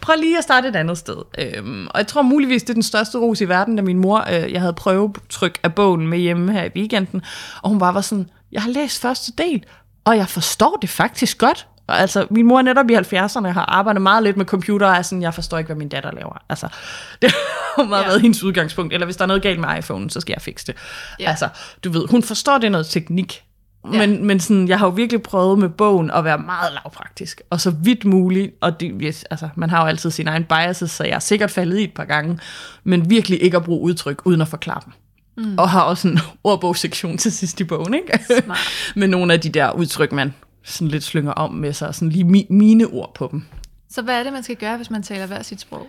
prøv lige at starte et andet sted. Øhm, og jeg tror muligvis, det er den største ros i verden, da min mor, øh, jeg havde prøvetryk af bogen med hjemme her i weekenden, og hun bare var sådan, jeg har læst første del, og jeg forstår det faktisk godt. Altså, min mor netop i 70'erne har arbejdet meget lidt med computer, og er sådan, jeg forstår ikke, hvad min datter laver. Altså, (laughs) det har meget ja. været hendes udgangspunkt. Eller hvis der er noget galt med iPhone, så skal jeg fikse det. Ja. Altså, du ved, hun forstår det noget teknik, Ja. Men, men sådan, jeg har jo virkelig prøvet med bogen at være meget lavpraktisk, og så vidt muligt, og det, yes, altså, man har jo altid sin egen biases, så jeg har sikkert faldet i et par gange, men virkelig ikke at bruge udtryk uden at forklare dem. Mm. Og har også en (laughs) ordbogssektion til sidst i bogen, ikke? (laughs) med nogle af de der udtryk, man sådan lidt slynger om med sig, sådan lige mi- mine ord på dem. Så hvad er det, man skal gøre, hvis man taler hver sit sprog?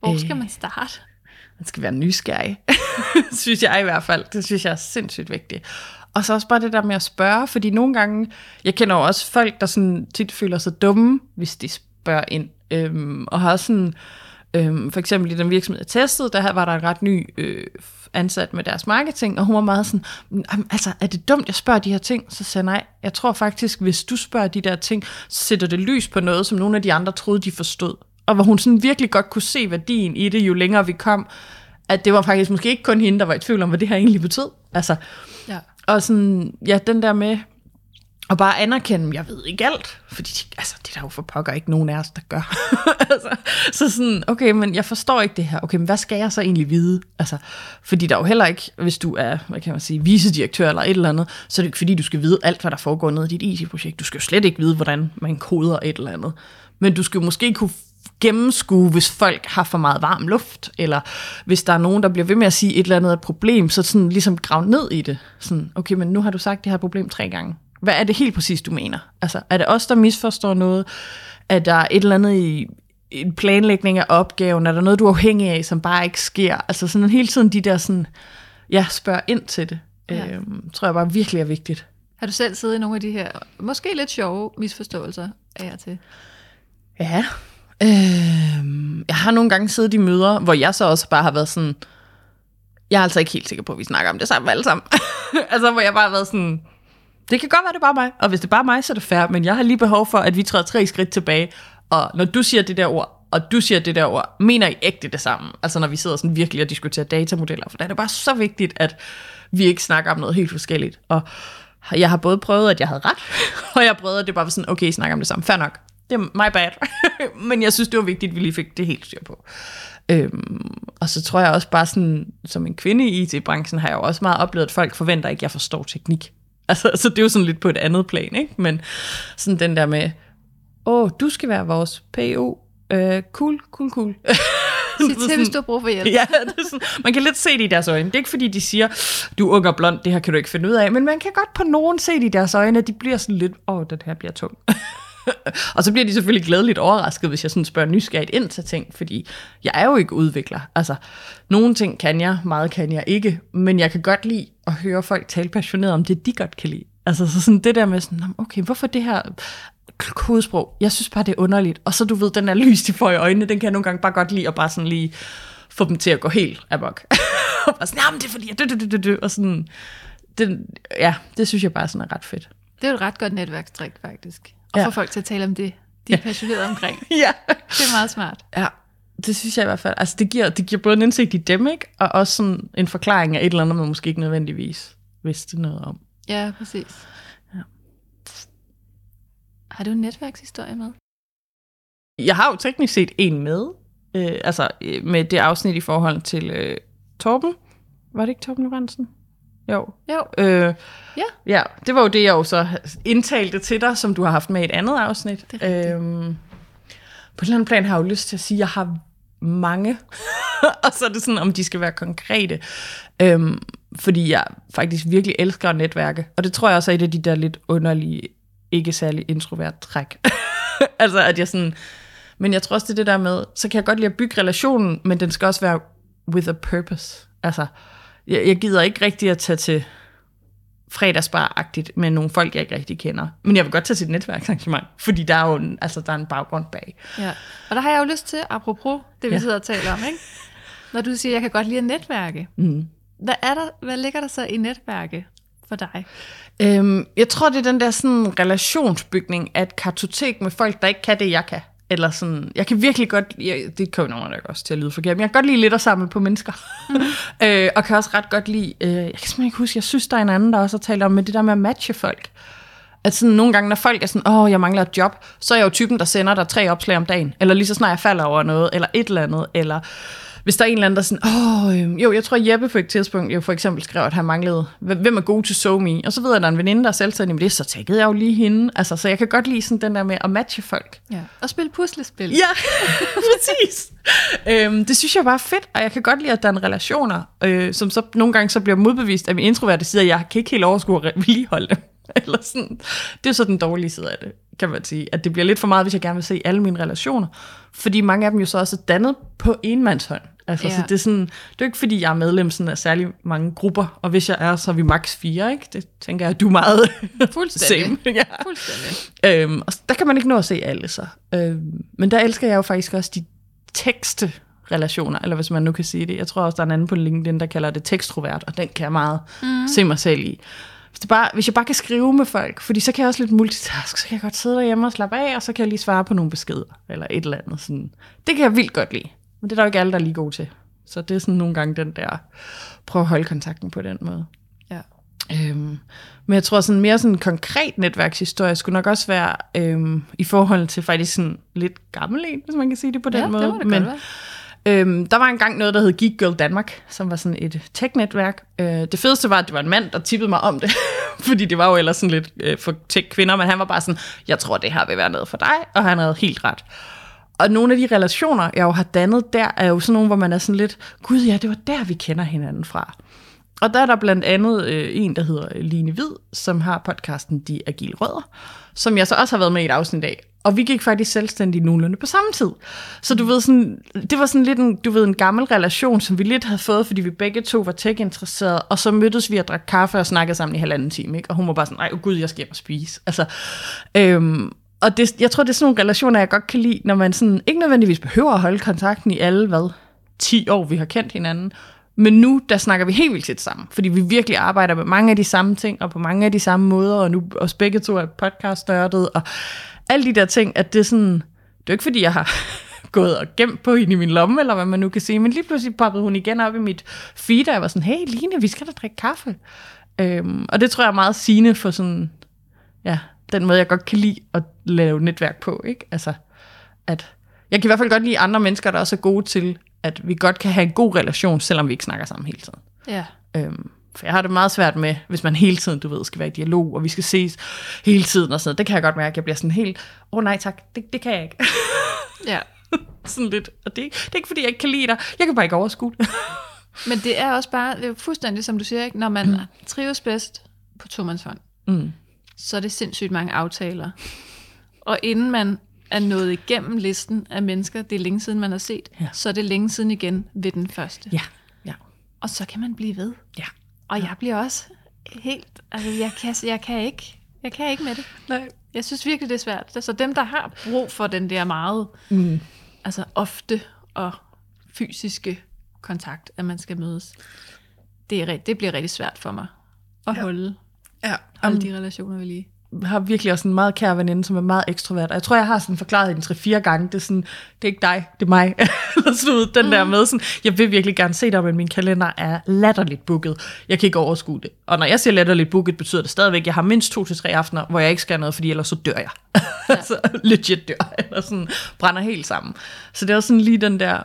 Hvor øh, skal man starte? Man skal være nysgerrig, (laughs) synes jeg i hvert fald. Det synes jeg er sindssygt vigtigt. Og så også bare det der med at spørge, fordi nogle gange, jeg kender jo også folk, der sådan tit føler sig dumme, hvis de spørger ind, øhm, og har sådan Øhm, for eksempel i den virksomhed, jeg testede, der var der en ret ny øh, ansat med deres marketing, og hun var meget sådan, altså er det dumt, jeg spørger de her ting? Så sagde jeg, nej, jeg tror faktisk, hvis du spørger de der ting, så sætter det lys på noget, som nogle af de andre troede, de forstod. Og hvor hun sådan virkelig godt kunne se værdien i det, jo længere vi kom, at det var faktisk måske ikke kun hende, der var i tvivl om, hvad det her egentlig betød. Altså, Ja. og sådan, ja, den der med og bare anerkende, jeg ved ikke alt, fordi altså, det er der jo for pokker ikke nogen af os, der gør. (laughs) altså, så sådan, okay, men jeg forstår ikke det her. Okay, men hvad skal jeg så egentlig vide? Altså, fordi der er jo heller ikke, hvis du er, hvad kan man sige, vicedirektør eller et eller andet, så er det ikke fordi, du skal vide alt, hvad der foregår nede i dit IT-projekt. Du skal jo slet ikke vide, hvordan man koder et eller andet. Men du skal jo måske kunne gennemskue, hvis folk har for meget varm luft, eller hvis der er nogen, der bliver ved med at sige et eller andet er et problem, så sådan ligesom grav ned i det. Sådan, okay, men nu har du sagt det her problem tre gange. Hvad er det helt præcis, du mener? Altså, er det os, der misforstår noget? Er der et eller andet i en planlægning af opgaven? Er der noget, du er afhængig af, som bare ikke sker? Altså sådan hele tiden de der sådan, ja, spørg ind til det. Ja. Øhm, tror jeg bare virkelig er vigtigt. Har du selv siddet i nogle af de her, måske lidt sjove misforståelser af og til? Ja. Øh, jeg har nogle gange siddet i møder, hvor jeg så også bare har været sådan, jeg er altså ikke helt sikker på, at vi snakker om det samme alle sammen. (laughs) altså, hvor jeg bare har været sådan, det kan godt være, det er bare mig, og hvis det er bare mig, så er det fair, men jeg har lige behov for, at vi træder tre skridt tilbage, og når du siger det der ord, og du siger det der ord, mener I ægte det samme? Altså når vi sidder sådan virkelig og diskuterer datamodeller, for der er det bare så vigtigt, at vi ikke snakker om noget helt forskelligt. Og jeg har både prøvet, at jeg havde ret, (laughs) og jeg har prøvet, at det bare var sådan, okay, I snakker om det samme, fair nok. Det er my bad. (laughs) Men jeg synes, det var vigtigt, at vi lige fik det helt styr på. Øhm, og så tror jeg også bare sådan, som en kvinde i IT-branchen, har jeg jo også meget oplevet, at folk forventer ikke, at jeg forstår teknik. Altså, så det er jo sådan lidt på et andet plan, ikke? Men sådan den der med, åh, du skal være vores PO. Øh, cool, cool, cool. (laughs) Sig til, hvis du har brug for hjælp. Ja, det er sådan, man kan lidt se det i deres øjne. Det er ikke fordi, de siger, du er ung og blond, det her kan du ikke finde ud af. Men man kan godt på nogen se det i deres øjne, at de bliver sådan lidt, åh, den her bliver tung. (laughs) og så bliver de selvfølgelig glædeligt overrasket, hvis jeg sådan spørger nysgerrigt ind til ting, fordi jeg er jo ikke udvikler. Altså, nogle ting kan jeg, meget kan jeg ikke, men jeg kan godt lide at høre folk tale passioneret om det, de godt kan lide. Altså, så sådan det der med sådan, okay, hvorfor det her kodesprog? Jeg synes bare, det er underligt. Og så du ved, den er lys, de får i øjnene, den kan jeg nogle gange bare godt lide, og bare sådan lige få dem til at gå helt amok. (laughs) og bare sådan, jamen det er fordi, jeg dø, dø, dø, dø, dø, og sådan, den, ja, det synes jeg bare sådan er ret fedt. Det er et ret godt netværkstrik, faktisk. Og Ja. få folk til at tale om det, de er passionerede omkring. (laughs) Ja. Det er meget smart. Ja, det synes jeg i hvert fald. Altså, det giver, det giver både en indsigt i dem, ikke? Og også sådan en forklaring af et eller andet, man måske ikke nødvendigvis vidste noget om. Ja, præcis. Ja. Har du en netværkshistorie med? Jeg har jo teknisk set en med, øh, altså øh, med det afsnit i forhold til øh, Torben. Var det ikke Torben Lorentzen? Jo. Jo. Øh, Ja. ja, det var jo det, jeg jo så indtalte til dig, som du har haft med i et andet afsnit. Det er øhm, på et eller andet plan har jeg jo lyst til at sige, at jeg har mange, (laughs) og så er det sådan, om de skal være konkrete. Øhm, fordi jeg faktisk virkelig elsker at netværke, og det tror jeg også er et af de der lidt underlige, ikke særlig introvert træk. (laughs) altså at jeg sådan, men jeg tror også det er det der med, så kan jeg godt lide at bygge relationen, men den skal også være with a purpose. Altså, jeg, jeg gider ikke rigtig at tage til fredagsbar-agtigt med nogle folk, jeg ikke rigtig kender. Men jeg vil godt tage til et netværksarrangement, fordi der er jo en, altså, der er en baggrund bag. Ja. Og der har jeg jo lyst til, apropos det, vi Ja. sidder og taler om, ikke? Når du siger, jeg kan godt lide at netværke. Mm. Hvad, er der, hvad ligger der så i netværke for dig? Øhm, jeg tror, det er den der sådan relationsbygning af et kartotek med folk, der ikke kan det, jeg kan. Eller sådan, jeg kan virkelig godt, jeg, det nogen nok også til at lyde forkert, men jeg kan godt lide lidt at samle på mennesker. Mm. (laughs) øh, og kan også ret godt lide, øh, jeg kan simpelthen ikke huske, jeg synes, der er en anden, der også har talt om med det der med at matche folk. At sådan nogle gange, når folk er sådan, åh, jeg mangler et job, så er jeg jo typen, der sender dig tre opslag om dagen. Eller lige så snart jeg falder over noget, eller et eller andet. Eller hvis der er en eller anden, der er sådan, åh, øh, jo, jeg tror Jeppe på et tidspunkt jo for eksempel skrev, at han manglede, hvem er god til SoMe? Og så ved jeg, at der er en veninde, der er selvstændig med det, så taggede jeg jo lige hende. Altså, så jeg kan godt lide sådan den der med at matche folk. Ja. Og spille puslespil. Ja, (laughs) præcis. øhm, det synes jeg bare er fedt, og jeg kan godt lide, at der er relationer, øh, som så nogle gange så bliver modbevist af min introverte side, at jeg kan ikke helt overskue at vedligeholde dem. (laughs) Eller sådan. Det er så den dårlige side af det, kan man sige. At det bliver lidt for meget, hvis jeg gerne vil se alle mine relationer. Fordi mange af dem jo så også er dannet på enmandshånd. Altså, Ja. så det er sådan, det er jo ikke fordi, jeg er medlem sådan af særlig mange grupper, og hvis jeg er, så er vi maks fire, ikke? Det tænker jeg, du er meget Fuldstændig. (laughs) same. Ja. Fuldstændig. Øhm, og der kan man ikke nå at se alle så. Øhm, men der elsker jeg jo faktisk også de tekstrelationer, eller hvis man nu kan sige det. Jeg tror også, der er en anden på LinkedIn, der kalder det tekstrovert, og den kan jeg meget mm. se mig selv i. Hvis, det bare, hvis jeg bare kan skrive med folk, fordi så kan jeg også lidt multitask, så kan jeg godt sidde derhjemme og slappe af, og så kan jeg lige svare på nogle beskeder, eller et eller andet. Sådan. Det kan jeg vildt godt lide, men det er der jo ikke alle, der er lige gode til. Så det er sådan nogle gange den der, prøv at holde kontakten på den måde. Ja. Øhm, men jeg tror sådan mere sådan en konkret netværkshistorie skulle nok også være øhm, i forhold til faktisk sådan lidt gammel en, hvis man kan sige det på den ja, måde. det må det Men, godt være. Øhm, der var engang noget, der hed Geek Girl Danmark, som var sådan et tech-netværk. Øh, det fedeste var, at det var en mand, der tippede mig om det, (laughs) fordi det var jo ellers sådan lidt øh, for tech-kvinder, men han var bare sådan, jeg tror, det her vil være noget for dig, og han havde helt ret. Og nogle af de relationer, jeg jo har dannet der, er jo sådan nogle, hvor man er sådan lidt, gud ja, det var der, vi kender hinanden fra. Og der er der blandt andet øh, en, der hedder Line Hvid, som har podcasten De Agile Rødder, som jeg så også har været med i et afsnit af. Og vi gik faktisk selvstændigt nogenlunde på samme tid. Så du ved, sådan, det var sådan lidt en, du ved, en gammel relation, som vi lidt havde fået, fordi vi begge to var tech-interesserede, og så mødtes vi og drak kaffe og snakkede sammen i halvanden time, ikke? Og hun var bare sådan, nej, oh gud, jeg skal hjem og spise. Altså, øhm, og det, jeg tror, det er sådan nogle relationer, jeg godt kan lide, når man sådan, ikke nødvendigvis behøver at holde kontakten i alle, hvad, 10 år, vi har kendt hinanden. Men nu, der snakker vi helt vildt tæt sammen, fordi vi virkelig arbejder med mange af de samme ting, og på mange af de samme måder, og nu os begge to er podcast og alle de der ting, at det er sådan, det er jo ikke fordi, jeg har (laughs) gået og gemt på hende i min lomme, eller hvad man nu kan sige, men lige pludselig poppede hun igen op i mit feed, og jeg var sådan, hey Line, vi skal da drikke kaffe. Øhm, og det tror jeg er meget sigende for sådan, ja, den måde, jeg godt kan lide at lave netværk på, ikke? Altså, at jeg kan i hvert fald godt lide andre mennesker, der også er gode til, at vi godt kan have en god relation, selvom vi ikke snakker sammen hele tiden. Ja. Øhm, for jeg har det meget svært med, hvis man hele tiden, du ved, skal være i dialog, og vi skal ses hele tiden og sådan noget. Det kan jeg godt mærke, jeg bliver sådan helt, åh oh, nej tak, det, det kan jeg ikke. ja. (laughs) sådan lidt, og det, det er ikke fordi, jeg ikke kan lide dig, jeg kan bare ikke overskue det. (laughs) Men det er også bare, det er fuldstændig som du siger, ikke? når man mm. trives bedst på tomandshånd, Mm. så er det sindssygt mange aftaler. Og inden man er nået igennem listen af mennesker, det er længe siden, man har set, Ja. så er det længe siden igen ved den første. Ja, ja, Og så kan man blive ved. ja. Og jeg bliver også helt, altså jeg kan, jeg kan ikke, jeg kan ikke med det. Nej. Jeg synes virkelig, det er svært. Så dem, der har brug for den der meget, Mm. altså ofte og fysiske kontakt, at man skal mødes, det, er, det bliver rigtig svært for mig at Ja. holde, Ja, holde de relationer ved lige. Har virkelig også en meget kær veninde, som er meget ekstrovert. Og jeg tror, jeg har sådan forklaret hende tre-fire gange. Det er sådan, det er ikke dig, det er mig. (laughs) Eller sådan ud, den der med sådan, jeg vil virkelig gerne se dig, men min kalender er latterligt booket. Jeg kan ikke overskue det. Og når jeg siger latterligt booket, betyder det stadigvæk, at jeg har mindst to til tre aftener, hvor jeg ikke skal noget, fordi ellers så dør jeg. (laughs) altså legit dør. Eller sådan brænder helt sammen. Så det er også sådan lige den der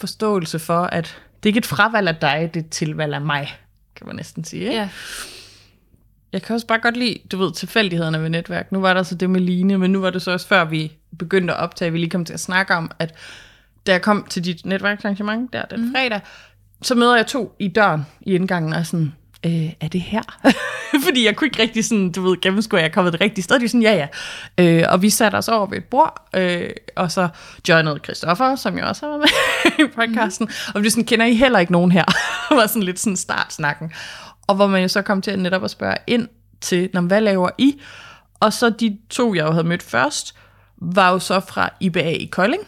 forståelse for, at det er ikke et fravalg af dig, det er et tilvalg af mig, kan man næsten sige. Ikke? Ja, Jeg kan også bare godt lide, du ved, tilfældighederne ved netværk. Nu var der så det med Line, men nu var det så også før vi begyndte at optage, vi lige kom til at snakke om, at da jeg kom til dit netværksarrangement der den mm. fredag, så møder jeg to i døren i indgangen og sådan, øh, er det her? (laughs) Fordi jeg kunne ikke rigtig sådan, du ved, gennemskue, at jeg er kommet det rigtige sted. De er sådan, ja ja. Øh, og vi satte os over ved et bord, øh, og så joinede Christoffer, som jeg også har været med (laughs) i podcasten, mm. og vi sådan, kender I heller ikke nogen her? (laughs) var sådan lidt sådan startsnakken. Og hvor man jo så kom til netop at spørge ind til, hvad laver I? Og så de to, jeg jo havde mødt først, var jo så fra IBA i Kolding,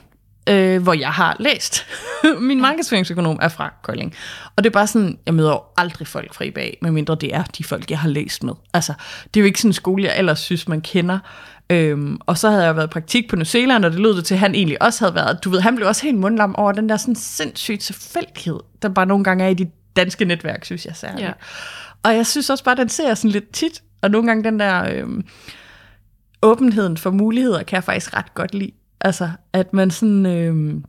øh, hvor jeg har læst. (laughs) Min markedsføringsøkonom er fra Kolding. Og det er bare sådan, jeg møder jo aldrig folk fra IBA, medmindre det er de folk, jeg har læst med. Altså, det er jo ikke sådan en skole, jeg ellers synes, man kender. Øhm, og så havde jeg været i praktik på New Zealand, og det lød det til, at han egentlig også havde været. Du ved, han blev også helt mundlam over den der sådan sindssygt tilfældighed, der bare nogle gange er i de danske netværk, synes jeg særligt. Ja. Og jeg synes også bare, den ser jeg sådan lidt tit, og nogle gange den der øhm, åbenheden for muligheder, kan jeg faktisk ret godt lide. Altså, at man sådan... Øhm,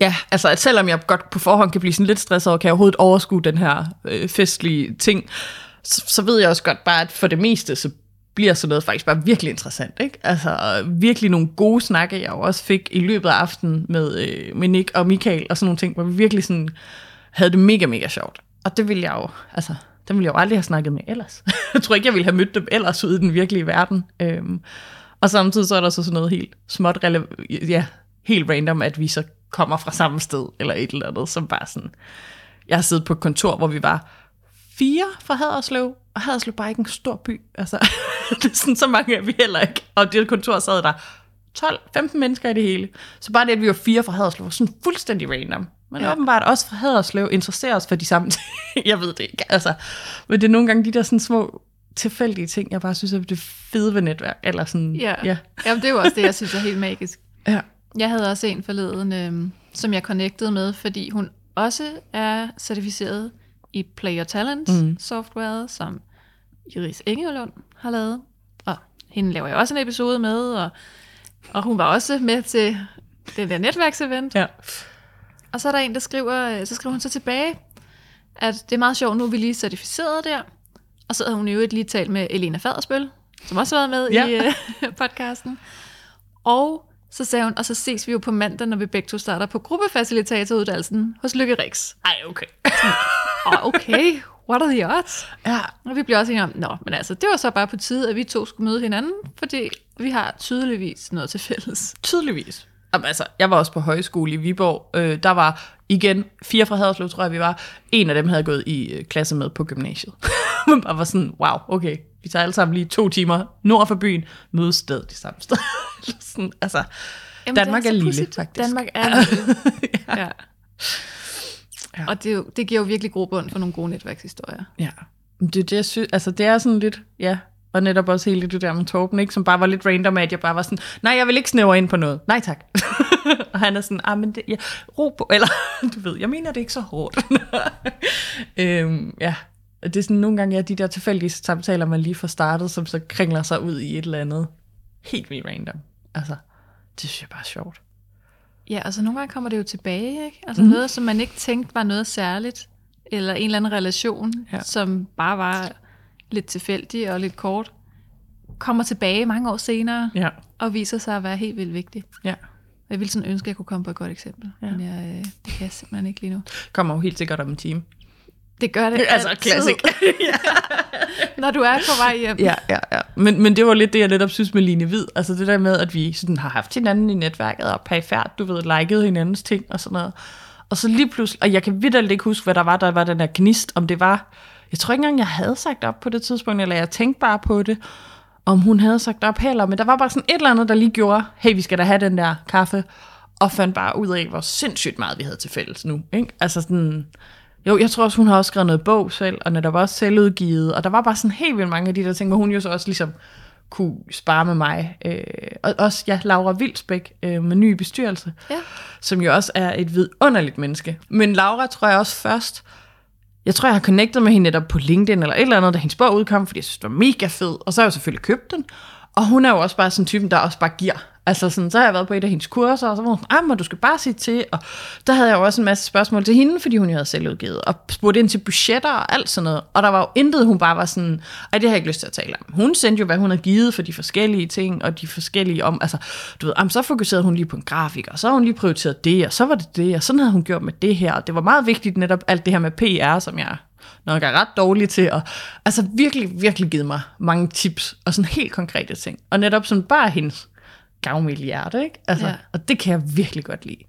ja, altså, at selvom jeg godt på forhånd kan blive sådan lidt stresset over, kan jeg overhovedet overskue den her øh, festlige ting, så, så ved jeg også godt bare, at for det meste, så bliver sådan noget faktisk bare virkelig interessant. Ikke? Altså virkelig nogle gode snakke, jeg jo også fik i løbet af aftenen med, øh, med Nick og Michael og sådan nogle ting, hvor vi virkelig sådan havde det mega, mega sjovt. Og det ville jeg jo, altså, dem ville jeg jo aldrig have snakket med ellers. (laughs) jeg tror ikke, jeg ville have mødt dem ellers ude i den virkelige verden. Øhm, og samtidig så er der så sådan noget helt småt, ja, helt random, at vi så kommer fra samme sted, eller et eller andet, som bare sådan... Jeg har siddet på et kontor, hvor vi var fire fra Haderslev, og Haderslev bare ikke en stor by. Altså, (laughs) det er sådan, så mange er vi heller ikke. Og det kontor sad der 12-15 mennesker i det hele. Så bare det, at vi var fire fra Haderslev, var sådan fuldstændig random. Men Ja. åbenbart også fra Haderslev interesserer os for de samme (laughs) ting. jeg ved det ikke. Altså, men det er nogle gange de der sådan små tilfældige ting, jeg bare synes er det fede ved netværk. Eller sådan, Ja. ja. Jamen, det er jo også det, jeg synes er helt magisk. ja. Jeg havde også en forleden, øhm, som jeg connectede med, fordi hun også er certificeret i Player Talent mm. software, som Iris Engelund har lavet. Og hende laver jeg også en episode med, og, og hun var også med til den der netværksevent. ja. Og så er der en, der skriver, øh, så skriver hun så tilbage, at det er meget sjovt, nu er vi lige certificeret der. Og så havde hun i øvrigt lige talt med Elena Fadersbøl, som også har været med Ja. i øh, (laughs) podcasten. Og så sagde hun, og så ses vi jo på mandag, når vi begge to starter på gruppefacilitatoruddannelsen hos Lykke Rix. Ej, okay. (laughs) Og okay, what are the odds? ja. Og vi blev også enige om, nå, men altså, det var så bare på tide, at vi to skulle møde hinanden, fordi vi har tydeligvis noget til fælles. Tydeligvis. Jamen, altså, jeg var også på højskole i Viborg. Øh, der var igen fire fra Haderslev, tror jeg, vi var. En af dem havde gået i øh, klasse med på gymnasiet. (laughs) Man bare var sådan, wow, okay. Vi tager alle sammen lige to timer nord for byen, mødes sted de samme sted. (laughs) sådan, altså, Jamen, Danmark er så lille, pudsigt. faktisk. Danmark er lille. (laughs) Ja. ja. Ja. Og det, er jo, det giver jo virkelig grobund for nogle gode netværkshistorier. ja. Det, er det, jeg synes, altså, det er sådan lidt, ja, og netop også hele det der med Torben, ikke, som bare var lidt random, at jeg bare var sådan, nej, jeg vil ikke snævre ind på noget. Nej, tak. (laughs) og han er sådan, ah, men det, ja, ro på, (laughs) eller, du ved, jeg mener det ikke så hårdt. (laughs) øhm, ja, det er sådan nogle gange, ja, de der tilfældige samtaler, man lige får startet, som så kringler sig ud i et eller andet helt vildt random. Altså, det synes jeg bare er sjovt. Ja, altså nogle gange kommer det jo tilbage, ikke? Altså mm. noget, som man ikke tænkte var noget særligt, eller en eller anden relation, Ja. som bare var lidt tilfældig og lidt kort, kommer tilbage mange år senere, Ja, og viser sig at være helt vildt vigtig. ja. Jeg ville sådan ønske, at jeg kunne komme på et godt eksempel, Ja. men jeg, øh, det kan jeg simpelthen ikke lige nu. Kommer jo helt sikkert om en time. Det gør det (laughs) Altså, classic. (laughs) når du er på vej hjem. Ja, ja, ja. Men, men det var lidt det, jeg netop synes med Line Hvid. Altså det der med, at vi sådan har haft hinanden i netværket og perifært, du ved, liket hinandens ting og sådan noget. Og så lige pludselig, og jeg kan vidderligt ikke huske, hvad der var, der var den der gnist, om det var, jeg tror ikke engang, jeg havde sagt op på det tidspunkt, eller jeg tænkte bare på det, om hun havde sagt op heller, men der var bare sådan et eller andet, der lige gjorde, hey, vi skal da have den der kaffe, og fandt bare ud af, hvor sindssygt meget vi havde til fælles nu. Ikke? Altså sådan, jo, jeg tror også, hun har også skrevet noget bog selv, og netop også selvudgivet, og der var bare sådan helt vildt mange af de der ting, hvor hun jo så også ligesom kunne spare med mig. Øh, og også, ja, Laura Vilsbæk øh, med ny bestyrelse, Ja. som jo også er et vidunderligt menneske. Men Laura tror jeg også først, jeg tror, jeg har connectet med hende netop på LinkedIn eller et eller andet, da hendes bog udkom, fordi jeg synes, det var mega fed. Og så har jeg jo selvfølgelig købt den. Og hun er jo også bare sådan typen, der også bare giver. Altså sådan, så har jeg været på et af hendes kurser, og så var hun sådan, ah, men du skal bare sige til. Og der havde jeg jo også en masse spørgsmål til hende, fordi hun jo havde selvudgivet, og spurgte ind til budgetter og alt sådan noget. Og der var jo intet, hun bare var sådan, ej, det har jeg ikke lyst til at tale om. Hun sendte jo, hvad hun havde givet for de forskellige ting, og de forskellige om, altså, du ved, jamen, så fokuserede hun lige på en grafik, og så har hun lige prioriteret det, og så var det det, og sådan havde hun gjort med det her. Og det var meget vigtigt netop alt det her med PR, som jeg nok er ret dårlig til, og altså virkelig, virkelig givet mig mange tips, og sådan helt konkrete ting. Og netop sådan bare hendes gavmilde hjerte, ikke? Altså, ja. Og det kan jeg virkelig godt lide.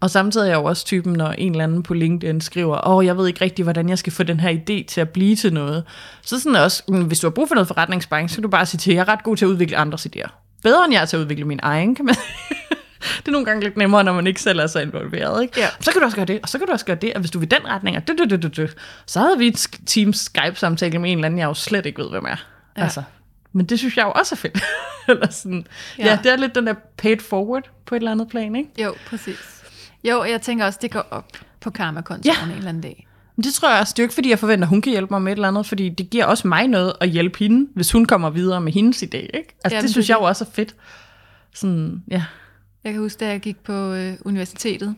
Og samtidig er jeg jo også typen, når en eller anden på LinkedIn skriver, åh, jeg ved ikke rigtig, hvordan jeg skal få den her idé til at blive til noget. Så sådan også, mm, hvis du har brug for noget forretningsbank, så kan du bare sige til, jeg er ret god til at udvikle andres idéer. Bedre end jeg er til at udvikle min egen, kan man (laughs) Det er nogle gange lidt nemmere, når man ikke selv er så involveret. Ikke? Ja. Så kan du også gøre det, og så kan du også gøre det, og hvis du vil den retning, og det, det, det, det, det. så havde vi et Teams Skype-samtale med en eller anden, jeg jo slet ikke ved, hvem er. Ja. Altså, men det synes jeg jo også er fedt. (laughs) eller sådan. Ja. Ja. det er lidt den der paid forward på et eller andet plan, ikke? Jo, præcis. Jo, jeg tænker også, det går op på karma-kontoen Ja. en eller anden dag. Men det tror jeg også, det er jo ikke fordi, jeg forventer, at hun kan hjælpe mig med et eller andet, fordi det giver også mig noget at hjælpe hende, hvis hun kommer videre med hendes idé, ikke? Altså, Ja, det synes det- jeg jo også er fedt. Sådan, ja. Jeg kan huske, da jeg gik på øh, universitetet,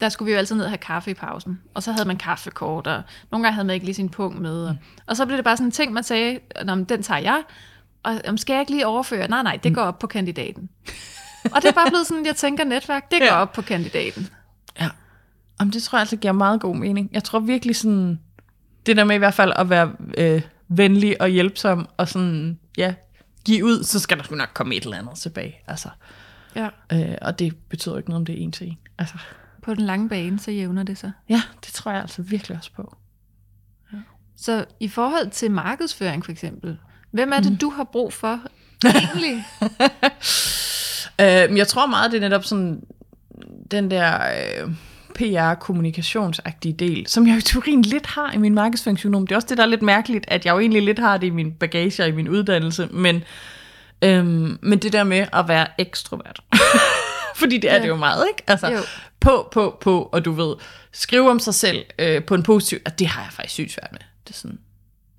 der skulle vi jo altid ned og have kaffe i pausen. Og så havde man kaffekort, og nogle gange havde man ikke lige sin punkt med. Og, og så blev det bare sådan en ting, man sagde, Nå, men den tager jeg. Og om skal jeg ikke lige overføre? Nej, nej, det går op på kandidaten. og det er bare blevet sådan, jeg tænker netværk, det går Ja. op på kandidaten. Ja. Jamen, det tror jeg altså giver meget god mening. Jeg tror virkelig sådan, det der med i hvert fald at være øh, venlig og hjælpsom, og sådan, ja, give ud, så skal der sgu nok komme et eller andet tilbage. Altså, Ja. øh, og det betyder jo ikke noget, om det er en til en. Altså, På den lange bane, så jævner det sig. ja, det tror jeg altså virkelig også på. Så i forhold til markedsføring for eksempel, hvem er det, du har brug for egentlig? (laughs) Øh, jeg tror meget, det er netop sådan, den der øh, PR-kommunikationsagtige del, som jeg i teorien lidt har i min markedsføringsøkonom. Det er også det, der er lidt mærkeligt, at jeg jo egentlig lidt har det i min bagage og i min uddannelse, men, øhm, men det der med at være ekstrovert. (laughs) Fordi det er Ja. det jo meget, ikke? Altså, Jo. på, på, på, og du ved, skrive om sig selv øh, på en positiv, at det har jeg faktisk sygt svært med. Det er sådan,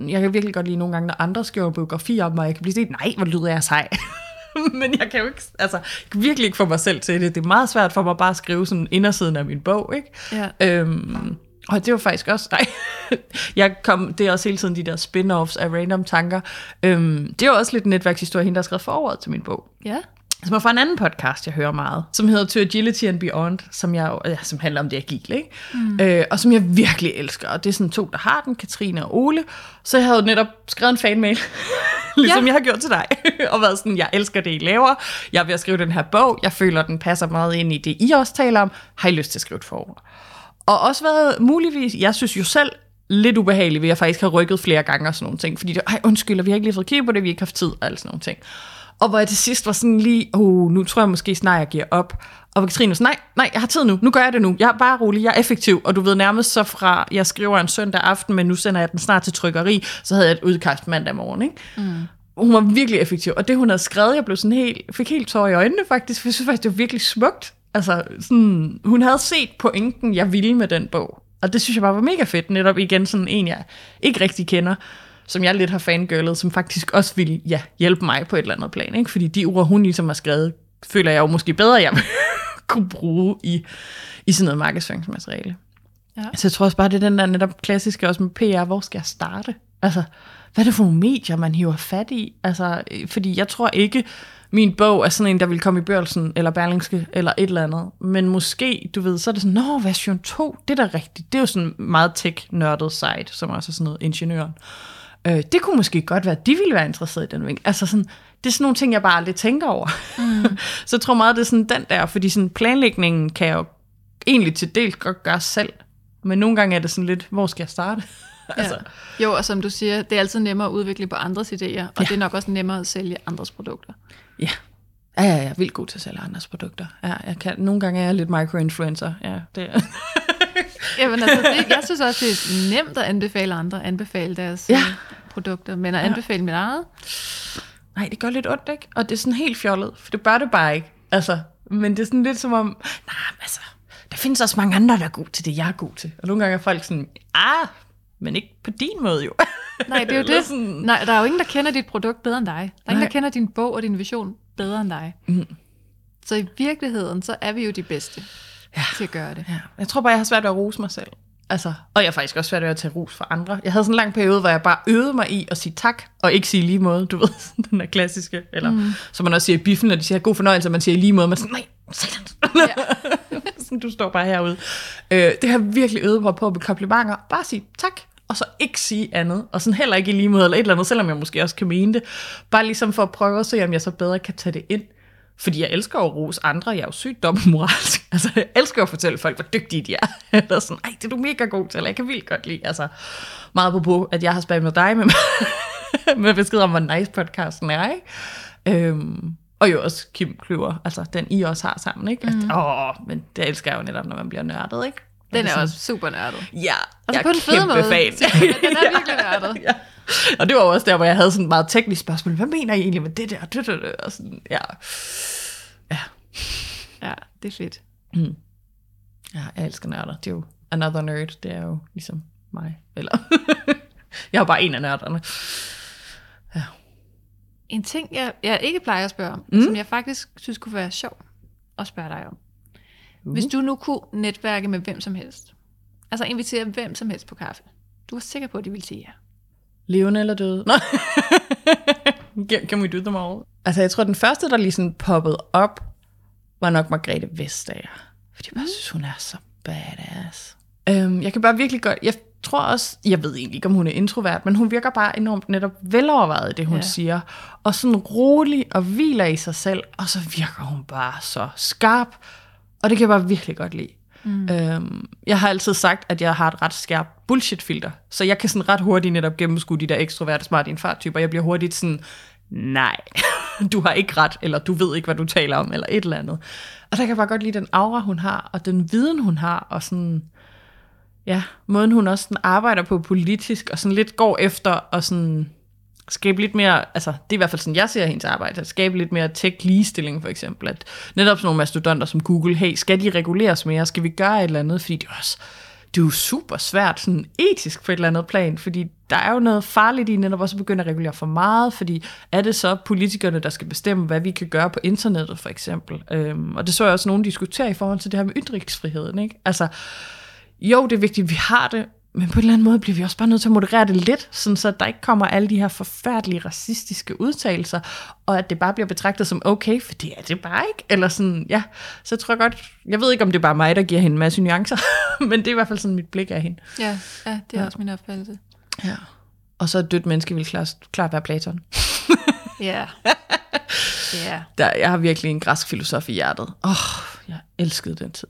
jeg kan virkelig godt lide nogle gange, når andre skriver biografier om mig, jeg kan blive sådan, nej, hvor lyder jeg sej. (laughs) Men jeg kan jo ikke, altså, jeg kan virkelig ikke få mig selv til det. Det er meget svært for mig bare at skrive sådan indersiden af min bog, ikke? Ja. Øhm, og det var faktisk også, nej, (laughs) jeg kom, det er også hele tiden de der spin-offs af random tanker. Øhm, det er jo også lidt en netværkshistorie, hende der har skrevet forordet til min bog Ja. Som er fra en anden podcast, jeg hører meget, som hedder To Agility and Beyond, som, jeg, ja, som handler om det agile, ikke? Mm. Øh, og som jeg virkelig elsker. Og det er sådan to, der har den, Katrine og Ole. Så jeg havde netop skrevet en fanmail, (laughs) ligesom Ja. jeg har gjort til dig, (laughs) og været sådan, jeg elsker det, I laver. Jeg at skrive den her bog. Jeg føler, den passer meget ind i det, I også taler om. Har I lyst til at skrive et forord? Og også været muligvis, jeg synes jo selv, lidt ubehageligt ved, at jeg faktisk har rykket flere gange og sådan nogle ting. Fordi det, ej undskyld, vi har ikke lige fået kigget på det, vi har ikke haft tid og alle sådan nogle ting. Og hvor jeg til sidst var sådan lige, oh, nu tror jeg måske snart, jeg giver op. Og Katrine var sådan, nej, nej, jeg har tid nu, nu gør jeg det nu. Jeg er bare rolig, jeg er effektiv. Og du ved nærmest så fra, jeg skriver en søndag aften, men nu sender jeg den snart til trykkeri, så havde jeg et udkast mandag morgen, ikke? Mm. Hun var virkelig effektiv. Og det, hun havde skrevet, jeg blev sådan helt, fik helt tår i øjnene faktisk, for jeg synes faktisk, det var virkelig smukt. Altså, sådan, hun havde set pointen, jeg ville med den bog. Og det synes jeg bare var mega fedt, netop igen sådan en, jeg ikke rigtig kender, som jeg lidt har fangirlet, som faktisk også ville ja, hjælpe mig på et eller andet plan. Ikke? Fordi de ord, hun ligesom har skrevet, føler jeg jo måske bedre, jeg (laughs) kunne bruge i, i sådan noget markedsføringsmateriale. Ja. Så jeg tror også bare, det er den der netop klassiske også med PR, hvor skal jeg starte? Altså, hvad er det for nogle medier, man hiver fat i? Altså, øh, fordi jeg tror ikke, min bog er sådan en, der vil komme i børsen, eller Berlingske, eller et eller andet. Men måske, du ved, så er det sådan, nå, version 2, det er da rigtigt. Det er jo sådan meget tech-nørdet site, som også er sådan noget ingeniøren. Øh, det kunne måske godt være, at de ville være interesseret i den vinkel. Altså sådan, det er sådan nogle ting, jeg bare aldrig tænker over. Mm. (laughs) så jeg tror meget, det er sådan den der, fordi sådan planlægningen kan jeg jo egentlig til dels godt gøre selv. Men nogle gange er det sådan lidt, hvor skal jeg starte? (laughs) altså, Ja. Jo, og som du siger, det er altid nemmere at udvikle på andres idéer, og Ja. det er nok også nemmere at sælge andres produkter. ja. Ja, ja, jeg er vildt god til at sælge andres produkter. Ja, jeg kan, nogle gange er jeg lidt microinfluencer. Ja, det er. (laughs) Jamen, altså, det, jeg synes også, det er nemt at anbefale andre, anbefale deres Ja. ja. produkter, men at anbefale mit eget, Nej, det gør lidt ondt, ikke? Og det er sådan helt fjollet, for det bør det bare ikke. Altså, men det er sådan lidt som om, nej, men altså, der findes også mange andre, der er gode til det, jeg er god til. Og nogle gange er folk sådan, ah, men ikke på din måde jo. Nej, det er jo (laughs) det. sådan- Nej, der er jo ingen, der kender dit produkt bedre end dig. Der er ingen, Nej. der kender din bog og din vision bedre end dig. Mm. Så i virkeligheden, så er vi jo de bedste ja. til at gøre det. Ja, jeg tror bare, jeg har svært ved at rose mig selv. Altså, og jeg har faktisk også svært ved at tage ros for andre. Jeg havde sådan en lang periode, hvor jeg bare øvede mig i at sige tak, og ikke sige lige måde, du (laughs) ved, sådan den der klassiske, eller mm. som man også siger i biffen, når de siger god fornøjelse, og man siger lige måde, man er sådan, nej, satan. Ja. (laughs) sådan, du står bare herude. Øh, det har virkelig øvet mig på at komplimenter. Bare sige tak, og så ikke sige andet. Og sådan heller ikke i lige måde eller et eller andet, selvom jeg måske også kan mene det. Bare ligesom for at prøve at se, om jeg så bedre kan tage det ind. Fordi jeg elsker at rose andre. Jeg er jo sygt dobbeltmoralsk. (laughs) Altså, jeg elsker at fortælle folk, hvor dygtige de er. (laughs) Eller sådan, ej, det er du mega god til, eller jeg kan vildt godt lide. Altså, meget på at jeg har spammet dig med, (laughs) med besked om, hvor nice podcasten er, ikke? Øhm, og jo også Kim Kløver, altså den I også har sammen, ikke? Mm. At, åh, men det elsker jeg jo netop, når man bliver nørdet, ikke? Den er sådan- også super nørdet. Ja, Altså jeg på er den fede kæmpe måde. fan. Den er virkelig nørdet. ja. (laughs) Og det var også der, hvor jeg havde sådan et meget teknisk spørgsmål. Hvad mener I egentlig med det der? Det, det, det? Og sådan, ja. ja. Ja, det er fedt. Ja, jeg elsker nørder. Det er jo another nerd. Det er jo ligesom mig. Eller (laughs) jeg er bare en af nørderne. En ting, jeg, jeg ikke plejer at spørge om, mm. som jeg faktisk synes kunne være sjov at spørge dig om. Uh. Hvis du nu kunne netværke med hvem som helst, altså invitere hvem som helst på kaffe, du er sikker på, at de ville sige ja. Levende eller døde? Nå. Can- Can we do them all? Altså, jeg tror, den første, der lige sådan poppede op, var nok Margrethe Vestager. Fordi jeg bare synes, hun er så badass. Øhm, jeg kan bare virkelig godt... Jeg tror også... Jeg ved egentlig ikke, om hun er introvert, men hun virker bare enormt netop velovervejet i det, hun ja. siger. Og sådan rolig og hviler i sig selv. Og så virker hun bare så skarp. Og det kan jeg bare virkelig godt lide. Mm. Øhm, jeg har altid sagt, at jeg har et ret skærpt bullshit-filter. Så jeg kan sådan ret hurtigt netop gennemskue de der ekstroverte, smarte infarttyper. Jeg bliver hurtigt sådan, nej. (laughs) du har ikke ret, eller du ved ikke, hvad du taler om, eller et eller andet. Og der kan jeg bare godt lide den aura, hun har, og den viden, hun har, og sådan, ja, måden hun også sådan arbejder på politisk, og sådan lidt går efter, og sådan skabe lidt mere, altså det er i hvert fald sådan, jeg ser hendes arbejde, at skabe lidt mere tech-ligestilling for eksempel, at netop sådan nogle mastodonter som Google, hey, skal de reguleres mere, skal vi gøre et eller andet, fordi det er også, det er jo super svært sådan etisk på et eller andet plan, fordi der er jo noget farligt i netop også at begynde at regulere for meget, fordi er det så politikerne, der skal bestemme, hvad vi kan gøre på internettet for eksempel. Øhm, og det så jeg også nogen diskutere i forhold til det her med ytringsfriheden. Ikke? Altså, jo, det er vigtigt, at vi har det, men på en eller anden måde bliver vi også bare nødt til at moderere det lidt, sådan så der ikke kommer alle de her forfærdelige racistiske udtalelser, og at det bare bliver betragtet som okay, for det er det bare ikke. Eller sådan, ja, så tror jeg godt, jeg ved ikke, om det er bare mig, der giver hende en masse nuancer, (laughs) men det er i hvert fald sådan mit blik af hende. Ja, ja det er ja. også min opfattelse. Ja. Og så et dødt menneske vil klart, klart være Platon. ja. (laughs) Ja. Der, jeg har virkelig en græsk filosof i hjertet. Åh, oh, jeg elskede den tid.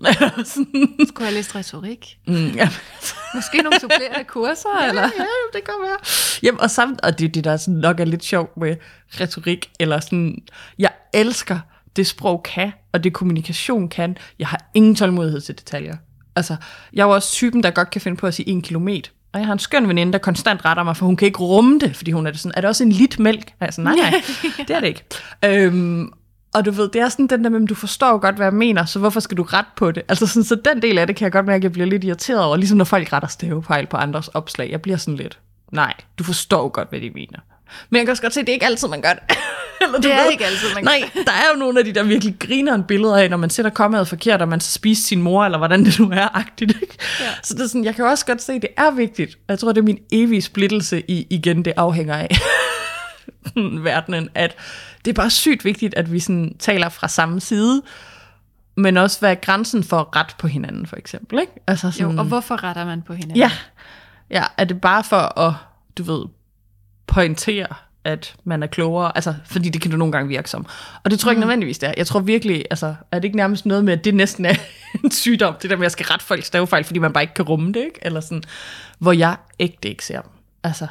Skulle jeg læse retorik? mm, ja. Måske nogle supplerende kurser? ja, eller? ja, det kan være. Jamen, og, samt, og det, det der sådan nok er lidt sjovt med retorik, eller sådan, jeg elsker det sprog kan, og det kommunikation kan. Jeg har ingen tålmodighed til detaljer. Altså, jeg er jo også typen, der godt kan finde på at sige en kilometer. Og jeg har en skøn veninde, der konstant retter mig, for hun kan ikke rumme det, fordi hun er det sådan, er det også en lit mælk? Altså, nej, nej, (laughs) det er det ikke. Øhm, og du ved, det er sådan den der med, du forstår godt, hvad jeg mener, så hvorfor skal du rette på det? Altså sådan, så den del af det kan jeg godt mærke, at jeg bliver lidt irriteret over, ligesom når folk retter stavefejl på andres opslag. Jeg bliver sådan lidt, nej, du forstår godt, hvad de mener. Men jeg kan også godt se, at det er ikke altid, man gør det. (laughs) Eller, det er ved. ikke altid, man gør Nej, der er jo nogle af de der virkelig griner en billeder af, når man sætter kommet forkert, og man så spiser sin mor, eller hvordan det nu er, agtigt. Ikke? Ja. Så det er sådan, jeg kan også godt se, at det er vigtigt. Jeg tror, det er min evige splittelse i, igen, det afhænger af (laughs) verdenen, at det er bare sygt vigtigt, at vi sådan taler fra samme side, men også hvad er grænsen for ret på hinanden, for eksempel. Ikke? Altså sådan, jo, og hvorfor retter man på hinanden? Ja, ja, er det bare for at, du ved, pointere, at man er klogere, altså, fordi det kan du nogle gange virke som. Og det tror jeg ikke mm. nødvendigvis, det er. Jeg tror virkelig, altså, er det ikke nærmest noget med, at det næsten er (laughs) en sygdom, det der med, at jeg skal rette folk stavefejl, fordi man bare ikke kan rumme det, ikke? Eller sådan, hvor jeg ægte ikke ser dem. Altså,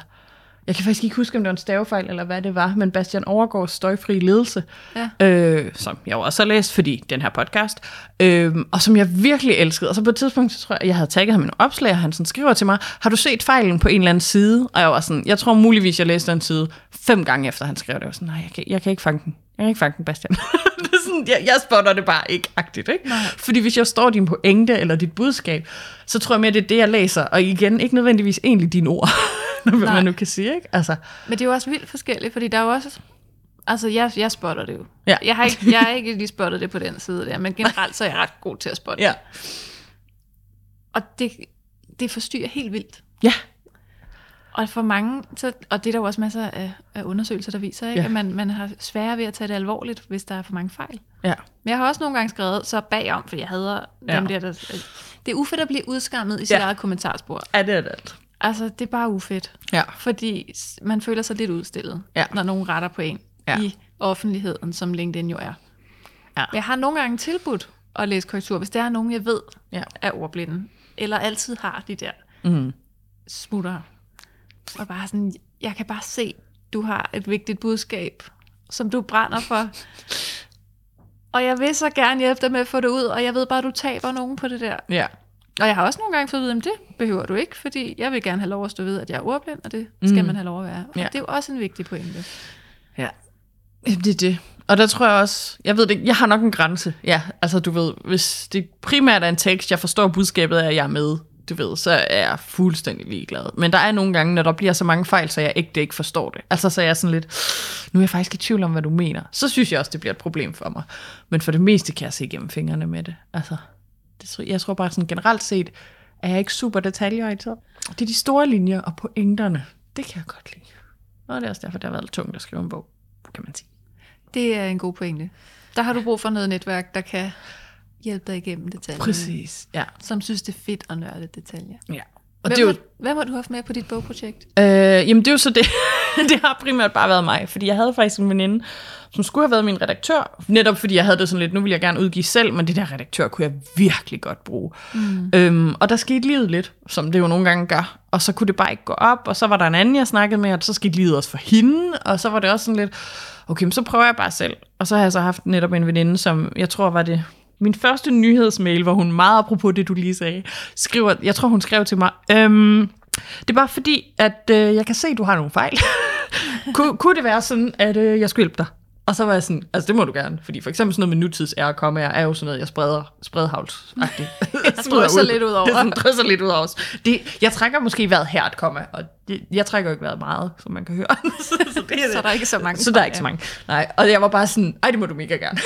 jeg kan faktisk ikke huske, om det var en stavefejl, eller hvad det var, men Bastian Overgaards støjfri ledelse, ja. øh, som jeg også har læst, fordi den her podcast, øh, og som jeg virkelig elskede. Og så på et tidspunkt, så tror jeg, jeg havde tagget ham en opslag, og han sådan skriver til mig, har du set fejlen på en eller anden side? Og jeg var sådan, jeg tror muligvis, jeg læste den side fem gange efter, han skrev det. Jeg var sådan, nej, jeg kan, jeg kan ikke fange den. Jeg kan ikke fange den, Bastian. (laughs) det er sådan, jeg, jeg spotter det bare ikke agtigt, ikke? Nej. Fordi hvis jeg står din pointe eller dit budskab, så tror jeg mere, det er det, jeg læser. Og igen, ikke nødvendigvis egentlig dine ord. (laughs) (laughs) hvad man nu kan sige, ikke? Altså. Men det er jo også vildt forskelligt, fordi der er jo også... Altså, jeg, jeg spotter det jo. Ja. Jeg, har ikke, jeg har ikke lige spottet det på den side der, men generelt så er jeg ret god til at spotte ja. Og det, det forstyrrer helt vildt. Ja. Og for mange, så, og det er der jo også masser af, af undersøgelser, der viser, ikke? Ja. at man, man har sværere ved at tage det alvorligt, hvis der er for mange fejl. Ja. Men jeg har også nogle gange skrevet så bagom, for jeg hader ja. dem der, der... Det er ufedt at blive udskammet i sit ja. eget kommentarspor. Ja, det er det alt. Altså, det er bare ufedt. Ja. Fordi man føler sig lidt udstillet, ja. når nogen retter på en ja. i offentligheden, som LinkedIn jo er. Ja. Jeg har nogle gange tilbudt at læse korrektur, hvis der er nogen, jeg ved ja. er ordblinde, eller altid har de der mm. smutter. Og bare sådan, jeg kan bare se, du har et vigtigt budskab, som du brænder for. (laughs) og jeg vil så gerne hjælpe dig med at få det ud, og jeg ved bare, du taber nogen på det der. Ja. Og jeg har også nogle gange fået at vide, at det behøver du ikke, fordi jeg vil gerne have lov at stå ved, at jeg er ordblind, og det skal mm. man have lov at være. Og ja. det er jo også en vigtig pointe. Ja, det er det. Og der tror jeg også, jeg ved det jeg har nok en grænse. Ja, altså du ved, hvis det primært er en tekst, jeg forstår budskabet af, at jeg er med, du ved, så er jeg fuldstændig ligeglad. Men der er nogle gange, når der bliver så mange fejl, så jeg ikke, ikke forstår det. Altså så er jeg sådan lidt, nu er jeg faktisk i tvivl om, hvad du mener. Så synes jeg også, det bliver et problem for mig. Men for det meste kan jeg se igennem fingrene med det. Altså, jeg tror bare sådan generelt set, er jeg ikke super detaljeorienteret. Det er de store linjer og pointerne. Det kan jeg godt lide. Og det er også derfor, det har været tungt at skrive en bog, kan man sige. Det er en god pointe. Der har du brug for noget netværk, der kan hjælpe dig igennem detaljer. Præcis, ja. Som synes, det er fedt at nørde detaljer. Ja. Og hvem, det er jo... hvem har du haft med på dit bogprojekt? Øh, jamen det er jo så det. (laughs) det har primært bare været mig, fordi jeg havde faktisk en veninde, som skulle have været min redaktør, netop fordi jeg havde det sådan lidt, nu vil jeg gerne udgive selv, men det der redaktør kunne jeg virkelig godt bruge. Mm. Øhm, og der skete livet lidt, som det jo nogle gange gør, og så kunne det bare ikke gå op, og så var der en anden, jeg snakkede med, og så skete livet også for hende, og så var det også sådan lidt, okay, men så prøver jeg bare selv. Og så har jeg så haft netop en veninde, som jeg tror var det min første nyhedsmail, hvor hun meget apropos det, du lige sagde, skriver, jeg tror hun skrev til mig, øhm, det er bare fordi, at øh, jeg kan se, at du har nogle fejl. (laughs) Kun, kunne det være sådan, at øh, jeg skulle hjælpe dig? Og så var jeg sådan, altså det må du gerne, fordi for eksempel sådan noget med nutids er komme er jo sådan noget, jeg spreder, spredhavlsagtigt. (laughs) (laughs) jeg drysser lidt ud over. Det er sådan, drysser lidt ud over os. Det, jeg trækker måske været her et komma, og det, jeg trækker jo ikke været meget, som man kan høre. (laughs) så, så, det, så der er ikke så mange. Så der er ikke så mange. Nej, og jeg var bare sådan, ej, det må du mega gerne.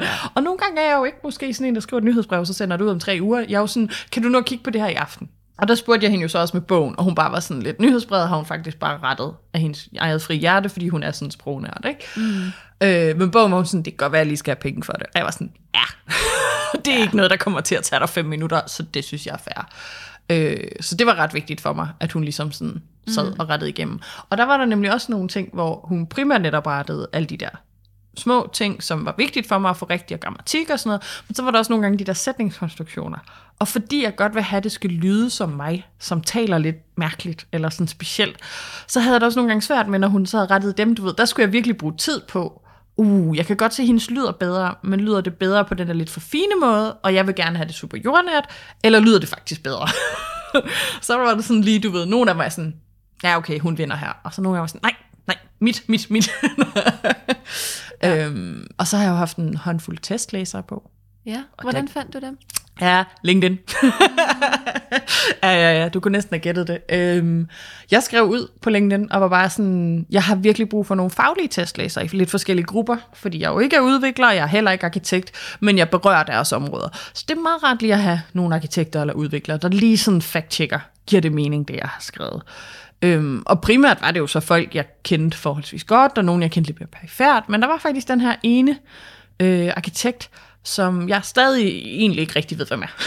Ja. og nogle gange er jeg jo ikke måske sådan en, der skriver et nyhedsbrev, så sender det ud om tre uger. Jeg er jo sådan, kan du nu kigge på det her i aften? Og der spurgte jeg hende jo så også med bogen, og hun bare var sådan lidt, nyhedsbrevet har hun faktisk bare rettet af hendes eget fri hjerte, fordi hun er sådan sprognørd, ikke? Mm. Øh, men bogen var hun sådan, det kan godt være, at jeg lige skal have penge for det. Og jeg var sådan, ja, (laughs) det er ja. ikke noget, der kommer til at tage dig fem minutter, så det synes jeg er fair. Øh, så det var ret vigtigt for mig, at hun ligesom sådan sad mm. og rettede igennem. Og der var der nemlig også nogle ting, hvor hun primært netop rettede alle de der små ting, som var vigtigt for mig at få rigtig grammatik og sådan noget, men så var der også nogle gange de der sætningskonstruktioner. Og fordi jeg godt vil have, at det skal lyde som mig, som taler lidt mærkeligt eller sådan specielt, så havde jeg det også nogle gange svært med, når hun så havde rettet dem, du ved, der skulle jeg virkelig bruge tid på, uh, jeg kan godt se, at hendes lyder bedre, men lyder det bedre på den der lidt for fine måde, og jeg vil gerne have det super jordnært, eller lyder det faktisk bedre? (laughs) så var det sådan lige, du ved, nogle af mig sådan, ja okay, hun vinder her, og så nogle af mig sådan, nej, nej, mit, mit, mit. (laughs) ja. øhm, og så har jeg jo haft en håndfuld testlæsere på. Ja, hvordan fandt du dem? Ja, LinkedIn. (laughs) ja, ja, ja, du kunne næsten have gættet det. Øhm, jeg skrev ud på LinkedIn og var bare sådan, jeg har virkelig brug for nogle faglige testlæsere i lidt forskellige grupper, fordi jeg jo ikke er udvikler, jeg er heller ikke arkitekt, men jeg berører deres områder. Så det er meget rart lige at have nogle arkitekter eller udviklere, der lige sådan fact-checker, giver det mening, det jeg har skrevet. Øhm, og primært var det jo så folk, jeg kendte forholdsvis godt, og nogen, jeg kendte lidt mere perifært, men der var faktisk den her ene øh, arkitekt, som jeg stadig egentlig ikke rigtig ved, hvem er.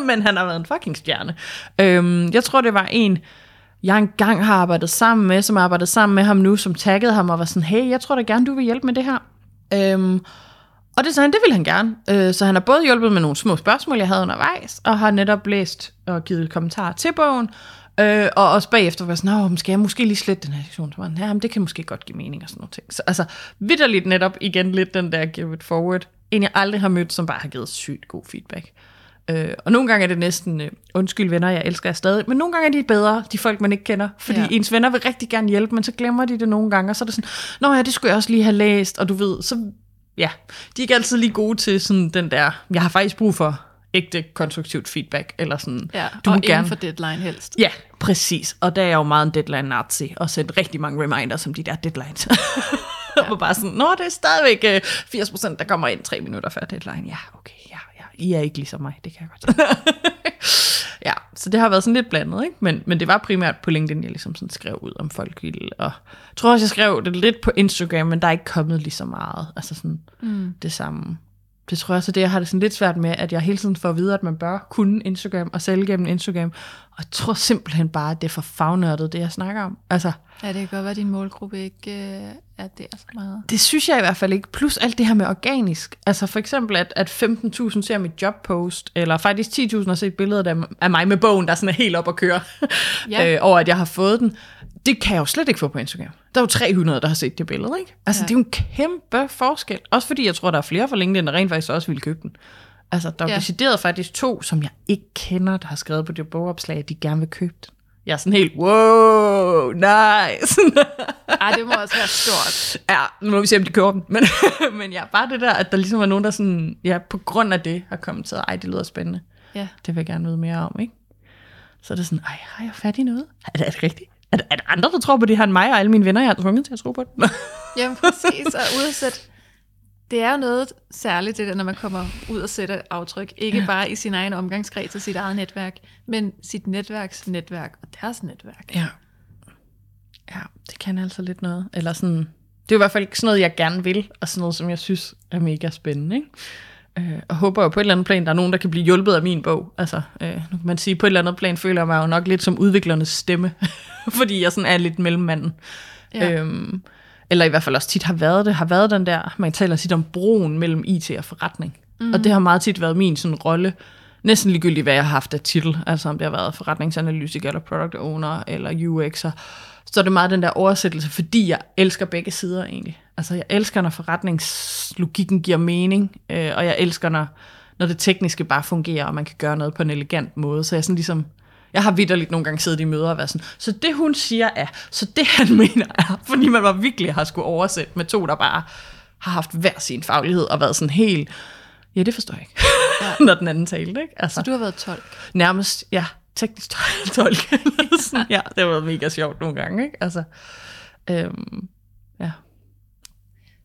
(laughs) Men han har været en fucking stjerne. Øhm, jeg tror, det var en, jeg engang har arbejdet sammen med, som har arbejdet sammen med ham nu, som taggede ham og var sådan, hey, jeg tror da gerne, du vil hjælpe med det her. Øhm, og det sagde han, det ville han gerne. Øh, så han har både hjulpet med nogle små spørgsmål, jeg havde undervejs, og har netop læst og givet kommentarer til bogen, Øh, og også bagefter var sådan, Nå, skal jeg måske lige slette den her sektion? Så var ja, men det kan måske godt give mening og sådan noget ting. Så altså, vidderligt netop igen lidt den der give it forward. En jeg aldrig har mødt, som bare har givet sygt god feedback. Øh, og nogle gange er det næsten, øh, undskyld venner, jeg elsker jer stadig, men nogle gange er de bedre, de folk, man ikke kender. Fordi ja. ens venner vil rigtig gerne hjælpe, men så glemmer de det nogle gange, og så er det sådan, nå ja, det skulle jeg også lige have læst, og du ved, så ja, de er ikke altid lige gode til sådan den der, jeg har faktisk brug for ægte konstruktivt feedback, eller sådan. Ja, du og gerne... for deadline helst. Ja, præcis. Og der er jeg jo meget en deadline-nazi, og sendt rigtig mange reminders som de der deadlines. (laughs) Ja. (laughs) og bare sådan, nå, det er stadigvæk 80%, øh, der kommer ind tre minutter før deadline. Ja, okay, ja, ja. I er ikke ligesom mig, det kan jeg godt (laughs) Ja, så det har været sådan lidt blandet, ikke? Men, men det var primært på LinkedIn, jeg ligesom sådan skrev ud, om folk ville. Og jeg tror også, jeg skrev det lidt på Instagram, men der er ikke kommet lige så meget. Altså sådan mm. det samme det tror jeg også er det, jeg har det sådan lidt svært med, at jeg hele tiden får at vide, at man bør kunne Instagram og sælge gennem Instagram. Og jeg tror simpelthen bare, at det er for fagnørdet, det jeg snakker om. Altså, ja, det kan godt være, at din målgruppe ikke øh, er der så meget. Det synes jeg i hvert fald ikke. Plus alt det her med organisk. Altså for eksempel, at, at 15.000 ser mit jobpost, eller faktisk 10.000 har set billeder af mig med bogen, der sådan er helt op at køre, ja. (laughs) øh, over at jeg har fået den det kan jeg jo slet ikke få på Instagram. Der er jo 300, der har set det billede, ikke? Altså, ja. det er jo en kæmpe forskel. Også fordi jeg tror, der er flere fra LinkedIn, der rent faktisk også ville købe den. Altså, der er ja. decideret faktisk to, som jeg ikke kender, der har skrevet på det bogopslag, at de gerne vil købe den. Jeg er sådan helt, wow, nice. (laughs) Ej, det må også være stort. Ja, nu må vi se, om de køber den. Men, (laughs) men ja, bare det der, at der ligesom er nogen, der sådan, ja, på grund af det har kommet til, ej, det lyder spændende. Ja. Det vil jeg gerne vide mere om, ikke? Så er det sådan, ej, har jeg fat i noget? Er det, er det rigtigt? Er der andre, der tror på det her end mig og alle mine venner, jeg har tvunget til at tro på det? (laughs) Jamen præcis, og udsætte det er jo noget særligt, det der, når man kommer ud og sætter aftryk. Ikke bare i sin egen omgangskreds og sit eget netværk, men sit netværks netværk og deres netværk. Ja. Ja, det kan altså lidt noget. Eller sådan, det er i hvert fald sådan noget, jeg gerne vil, og sådan noget, som jeg synes er mega spændende. Ikke? Øh, og håber jo på et eller andet plan, der er nogen, der kan blive hjulpet af min bog. Altså, øh, nu kan man sige, på et eller andet plan føler jeg mig jo nok lidt som udviklernes stemme, (laughs) fordi jeg sådan er lidt mellemmanden. Ja. Øhm, eller i hvert fald også tit har været det, har været den der, man taler tit om broen mellem IT og forretning. Mm. Og det har meget tit været min sådan rolle, næsten ligegyldigt, hvad jeg har haft af titel, altså om det har været forretningsanalytiker, eller product owner, eller UX'er, så er det meget den der oversættelse, fordi jeg elsker begge sider egentlig. Altså jeg elsker, når forretningslogikken giver mening, øh, og jeg elsker, når, når det tekniske bare fungerer, og man kan gøre noget på en elegant måde. Så jeg sådan ligesom, jeg har vidderligt nogle gange siddet i møder og været sådan, så det hun siger er, så det han (laughs) mener er, fordi man var virkelig har skulle oversætte med to, der bare har haft hver sin faglighed og været sådan helt, ja, det forstår jeg ikke, ja. (laughs) når den anden talte, ikke? Altså, Så du har været tolk. nærmest, ja, teknisk (laughs) tol- tolk. Sådan, ja, det har været mega sjovt nogle gange, ikke? Altså, øhm, ja.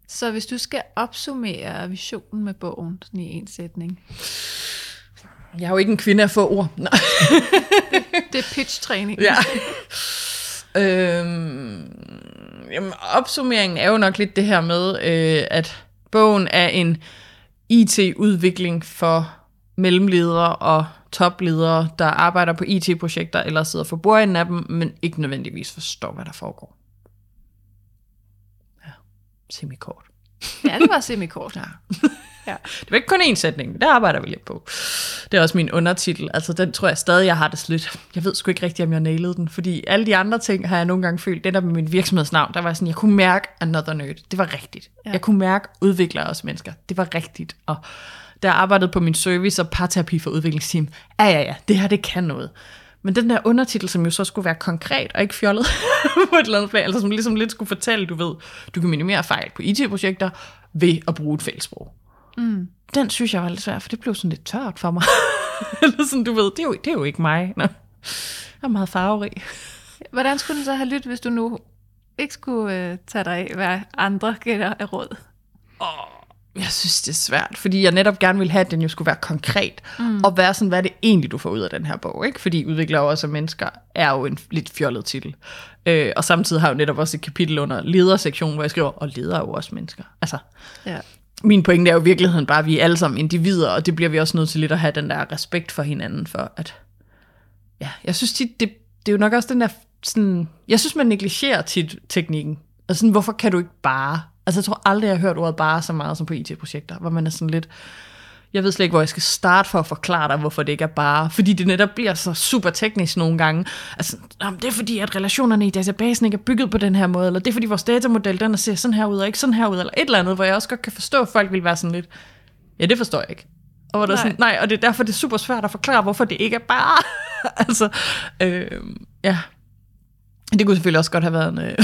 Så hvis du skal opsummere visionen med bogen sådan i en sætning. Jeg er jo ikke en kvinde af få ord. Nej. (laughs) Det er pitch-træning. Ja. øhm, jamen, opsummeringen er jo nok lidt det her med, øh, at bogen er en IT-udvikling for mellemledere og topledere, der arbejder på IT-projekter eller sidder for bordenden af dem, men ikke nødvendigvis forstår, hvad der foregår. Ja, semikort. ja det var semikort. (laughs) Ja. Ja. Det var ikke kun én sætning, men det arbejder vi lidt på. Det er også min undertitel. Altså, den tror jeg stadig, jeg har det slidt. Jeg ved sgu ikke rigtigt, om jeg nailede den, fordi alle de andre ting har jeg nogle gange følt. Den der med min virksomhedsnavn, der var sådan, jeg kunne mærke another nerd. Det var rigtigt. Ja. Jeg kunne mærke udviklere os mennesker. Det var rigtigt. Og da jeg arbejdede på min service og parterapi for udviklingsteam, ja, ja, ja, det her, det kan noget. Men den der undertitel, som jo så skulle være konkret og ikke fjollet (laughs) på et eller andet plan, altså som ligesom lidt skulle fortælle, du ved, du kan minimere fejl på IT-projekter ved at bruge et fællesprog Mm. den synes jeg var lidt svær, for det blev sådan lidt tørt for mig. (laughs) Eller sådan, du ved, det er jo, det er jo ikke mig. Nå. Jeg er meget farverig. Hvordan skulle den så have lyttet, hvis du nu ikke skulle øh, tage dig af, hvad andre gælder af råd? Jeg synes, det er svært, fordi jeg netop gerne vil have, at den jo skulle være konkret, mm. og være sådan, hvad er det egentlig, du får ud af den her bog, ikke? Fordi udviklere også af mennesker er jo en lidt fjollet titel. Øh, og samtidig har jeg jo netop også et kapitel under ledersektionen, hvor jeg skriver, og ledere er jo også mennesker. Altså, Ja. min pointe er jo i virkeligheden bare, at vi er alle sammen individer, og det bliver vi også nødt til lidt at have den der respekt for hinanden for, at ja, jeg synes tit, det, det er jo nok også den der sådan, jeg synes man negligerer tit teknikken. Altså sådan, hvorfor kan du ikke bare? Altså jeg tror aldrig, jeg har hørt ordet bare så meget som på IT-projekter, hvor man er sådan lidt, jeg ved slet ikke, hvor jeg skal starte for at forklare dig, hvorfor det ikke er bare. Fordi det netop bliver så super teknisk nogle gange. Altså, "Nå, men det er fordi, at relationerne i databasen ikke er bygget på den her måde, eller det er fordi, vores datamodel, den ser sådan her ud, og ikke sådan her ud, eller et eller andet, hvor jeg også godt kan forstå, at folk vil være sådan lidt, ja, det forstår jeg ikke. Og hvor der Nej. sådan, nej, og det er derfor, det er super svært at forklare, hvorfor det ikke er bare. (laughs) altså, øh, ja. Det kunne selvfølgelig også godt have været en, øh,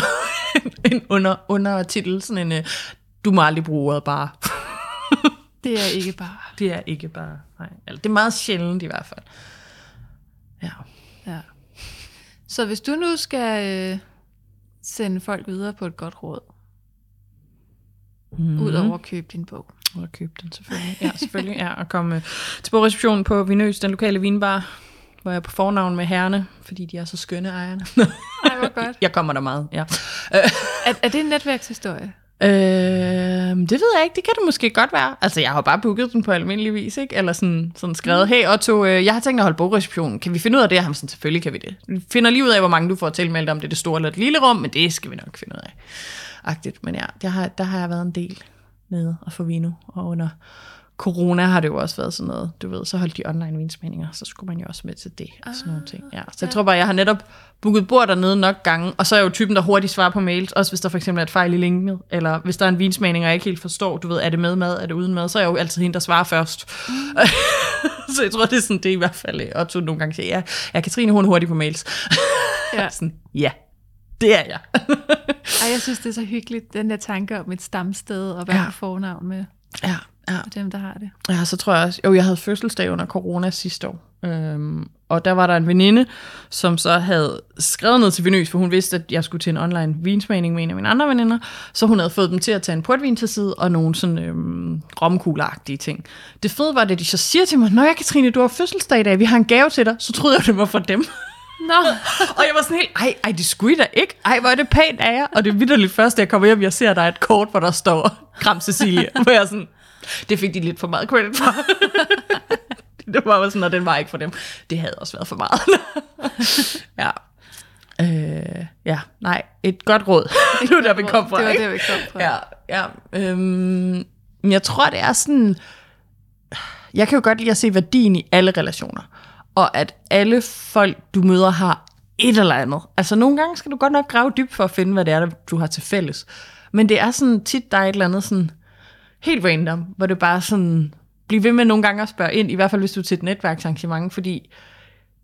(laughs) en under, undertitel, sådan en, øh, du må aldrig bruge ordet bare. (laughs) Det er ikke bare. Det er ikke bare, nej. Eller, det er meget sjældent i hvert fald. Ja. Ja. Så hvis du nu skal øh, sende folk videre på et godt råd, mm. ud over at købe din bog. Og købe den selvfølgelig. Ja, selvfølgelig. Ja, og komme øh, til bogreceptionen på Vinøs, den lokale vinbar, hvor jeg er på fornavn med herrene, fordi de er så skønne ejerne. (laughs) Ej, hvor godt. jeg kommer der meget, ja. Er, er det en netværkshistorie? Øh, det ved jeg ikke, det kan det måske godt være. Altså, jeg har bare booket den på almindelig vis, ikke? Eller sådan, sådan skrevet, hey Otto, øh, jeg har tænkt at holde bogreceptionen. Kan vi finde ud af det? Jamen, sådan, selvfølgelig kan vi det. Vi finder lige ud af, hvor mange du får tilmeldt, om det er det store eller det lille rum, men det skal vi nok finde ud af. Agtigt. Men ja, der har, der har jeg været en del nede og få vino. Og under corona har det jo også været sådan noget, du ved, så holdt de online vinsmændinger, så skulle man jo også med til det og sådan nogle ting. Ja. Så jeg tror bare, jeg har netop booket bord dernede nok gange, og så er jeg jo typen, der hurtigt svarer på mails, også hvis der for eksempel er et fejl i linket, eller hvis der er en vinsmagning, og jeg ikke helt forstår, du ved, er det med mad, er det uden mad, så er jeg jo altid hende, der svarer først. (laughs) så jeg tror, det er sådan, det er i hvert fald, øh, Otto nogle gange siger, ja, ja Katrine, hun er hurtig på mails. Ja. (laughs) sådan, ja, det er jeg. Ej, jeg synes, det er så hyggeligt, den der tanke om et stamsted og være Ja. på fornavn med, ja, ja. med dem, der har det. Ja, så tror jeg også, jo, jeg havde fødselsdag under corona sidste år. Øhm, og der var der en veninde, som så havde skrevet ned til Venøs, for hun vidste, at jeg skulle til en online vinsmagning med en af mine andre veninder. Så hun havde fået dem til at tage en portvin til side og nogle sådan øhm, romkugleragtige ting. Det fede var, at de så siger til mig, Nå ja, Katrine, du har fødselsdag i dag, vi har en gave til dig. Så troede jeg, det var for dem. Nå, (laughs) og jeg var sådan helt, ej, ej, det skulle I da ikke. Ej, hvor er det pænt af jer. Og det er vidderligt først, jeg kommer hjem, jeg ser, der er et kort, hvor der står, Kram Cecilie. hvor jeg sådan, det fik de lidt for meget credit for. (laughs) det var jo sådan, og den var ikke for dem. Det havde også været for meget. (laughs) ja. Øh, ja, nej, et godt råd. (laughs) det var der, vi kom fra. Det var der, vi kom fra. Ja, ja. Øhm, jeg tror, det er sådan... Jeg kan jo godt lide at se værdien i alle relationer. Og at alle folk, du møder, har et eller andet. Altså nogle gange skal du godt nok grave dybt for at finde, hvad det er, du har til fælles. Men det er sådan tit, der er et eller andet sådan helt random, hvor det bare sådan, bliv ved med nogle gange at spørge ind, i hvert fald hvis du er til et netværksarrangement, fordi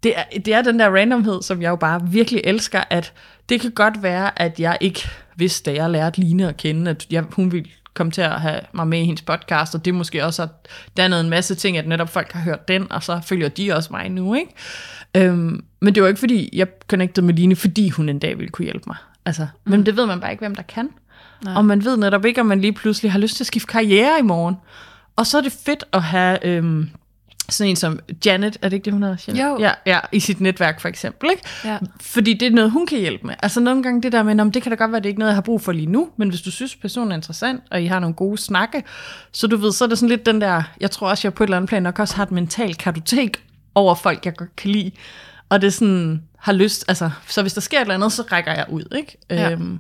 det er, det er den der randomhed, som jeg jo bare virkelig elsker, at det kan godt være, at jeg ikke vidste, da jeg lærte Line at kende, at jeg, hun ville komme til at have mig med i hendes podcast, og det måske også har dannet en masse ting, at netop folk har hørt den, og så følger de også mig nu, ikke? Øhm, men det var ikke fordi, jeg connectede med Line, fordi hun en dag ville kunne hjælpe mig. Altså, mm. Men det ved man bare ikke, hvem der kan. Nej. Og man ved netop ikke, om man lige pludselig har lyst til at skifte karriere i morgen. Og så er det fedt at have øhm, sådan en som Janet, er det ikke det, hun hedder? Janet? Jo. Ja, ja, i sit netværk for eksempel. Ikke? Ja. Fordi det er noget, hun kan hjælpe med. Altså nogle gange det der med, om det kan da godt være, det er ikke noget, jeg har brug for lige nu, men hvis du synes, personen er interessant, og I har nogle gode snakke, så du ved, så er det sådan lidt den der, jeg tror også, jeg på et eller andet plan nok også har et mentalt kartotek over folk, jeg godt kan lide. Og det sådan, har lyst, altså, så hvis der sker et eller andet, så rækker jeg ud, ikke? Ja. Øhm,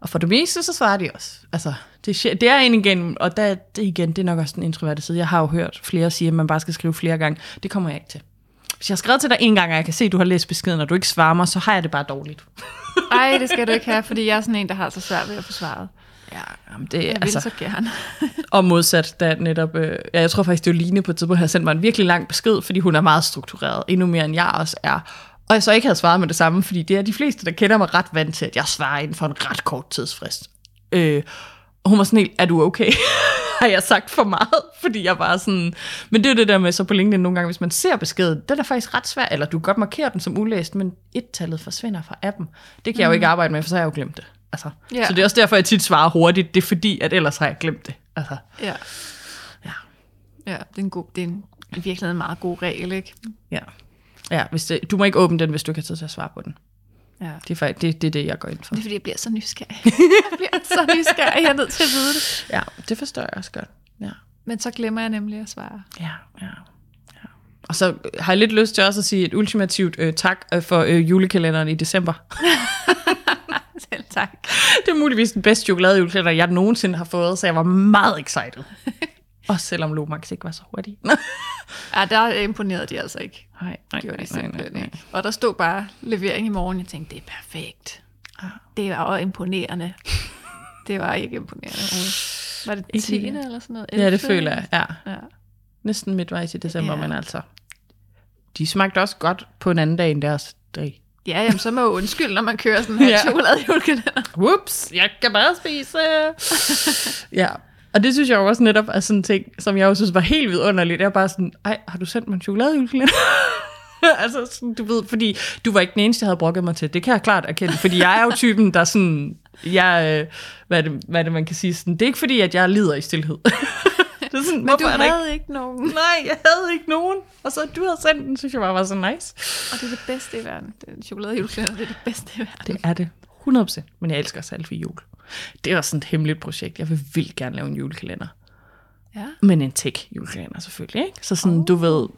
og for det meste, så svarer de også. Altså, det, er det er en igen, og der, det igen, det er nok også den introverte side. Jeg har jo hørt flere sige, at man bare skal skrive flere gange. Det kommer jeg ikke til. Hvis jeg har skrevet til dig en gang, og jeg kan se, at du har læst beskeden, og du ikke svarer mig, så har jeg det bare dårligt. (laughs) Ej, det skal du ikke have, fordi jeg er sådan en, der har så svært ved at få svaret. Ja, jamen det, vil altså, så gerne. (laughs) og modsat, da netop, øh, ja, jeg tror faktisk, det var Line på et tidspunkt, havde sendt mig en virkelig lang besked, fordi hun er meget struktureret, endnu mere end jeg også er. Og jeg så ikke havde svaret med det samme, fordi det er de fleste, der kender mig ret vant til, at jeg svarer inden for en ret kort tidsfrist. Øh, og hun var sådan helt, er du okay? (laughs) har jeg sagt for meget? Fordi jeg bare sådan... Men det er jo det der med, så på LinkedIn nogle gange, hvis man ser beskeden, den er faktisk ret svær, eller du kan godt markere den som ulæst, men et-tallet forsvinder fra appen. Det kan jeg jo ikke arbejde med, for så har jeg jo glemt det. Altså, Ja. Så det er også derfor, jeg tit svarer hurtigt. Det er fordi, at ellers har jeg glemt det. Altså, Ja. Ja. Ja, det er en, god, det er en, i virkeligheden en meget god regel, ikke? ja. Ja, hvis det, du må ikke åbne den, hvis du ikke har tid til at svare på den. Ja. Det er, faktisk, det, det er det, jeg går ind for. Det er fordi, jeg bliver så nysgerrig. (laughs) jeg bliver så nysgerrig, jeg er nødt til at vide det. Ja, det forstår jeg også godt. Ja. Men så glemmer jeg nemlig at svare. Ja, ja. ja. Og så har jeg lidt lyst til også at sige et ultimativt øh, tak øh, for øh, julekalenderen i december. (laughs) Selv tak. det er muligvis den bedste chokoladejulekalender, jeg nogensinde har fået, så jeg var meget excited. (laughs) Også selvom Lomax ikke var så hurtig. (laughs) Ja, der imponerede de altså ikke. nej, nej, Gjorde de nej, nej, nej. ikke. Og der stod bare levering i morgen. Jeg tænkte, det er perfekt. Ja. Det var også imponerende. det var ikke imponerende. Var det Ikke 10. lige. eller sådan noget? Ja, det 11.? føler jeg. Ja. Ja. Næsten midtvejs i december, Ja. men altså... De smagte også godt på en anden dag end deres dag. Ja, jamen, så må jeg undskylde, når man kører sådan Ja. ja. chokolade Whoops, jeg kan bare spise. (laughs) ja, og det synes jeg jo også netop er sådan en ting, som jeg jo synes var helt vidunderligt. Jeg er bare sådan, ej, har du sendt mig en chokoladejulekalender? (laughs) altså, sådan, du ved, fordi du var ikke den eneste, jeg havde brokket mig til. Det kan jeg klart erkende, fordi jeg er jo typen, der sådan, jeg, øh, hvad, er det, hvad er det, man kan sige? Sådan, det er ikke fordi, at jeg lider i stillhed. (laughs) det er sådan, Men du der ikke? havde ikke nogen. Nej, jeg havde ikke nogen. Og så du havde sendt den, synes jeg bare var så nice. Og det er det bedste i verden. Det er chokolade det er det bedste i verden. Det er det. 100%. Men jeg elsker salvie jul. Det er også sådan et hemmeligt projekt. Jeg vil vildt gerne lave en julekalender. Ja. Men en tech julekalender selvfølgelig, ikke? Så sådan, oh. du ved,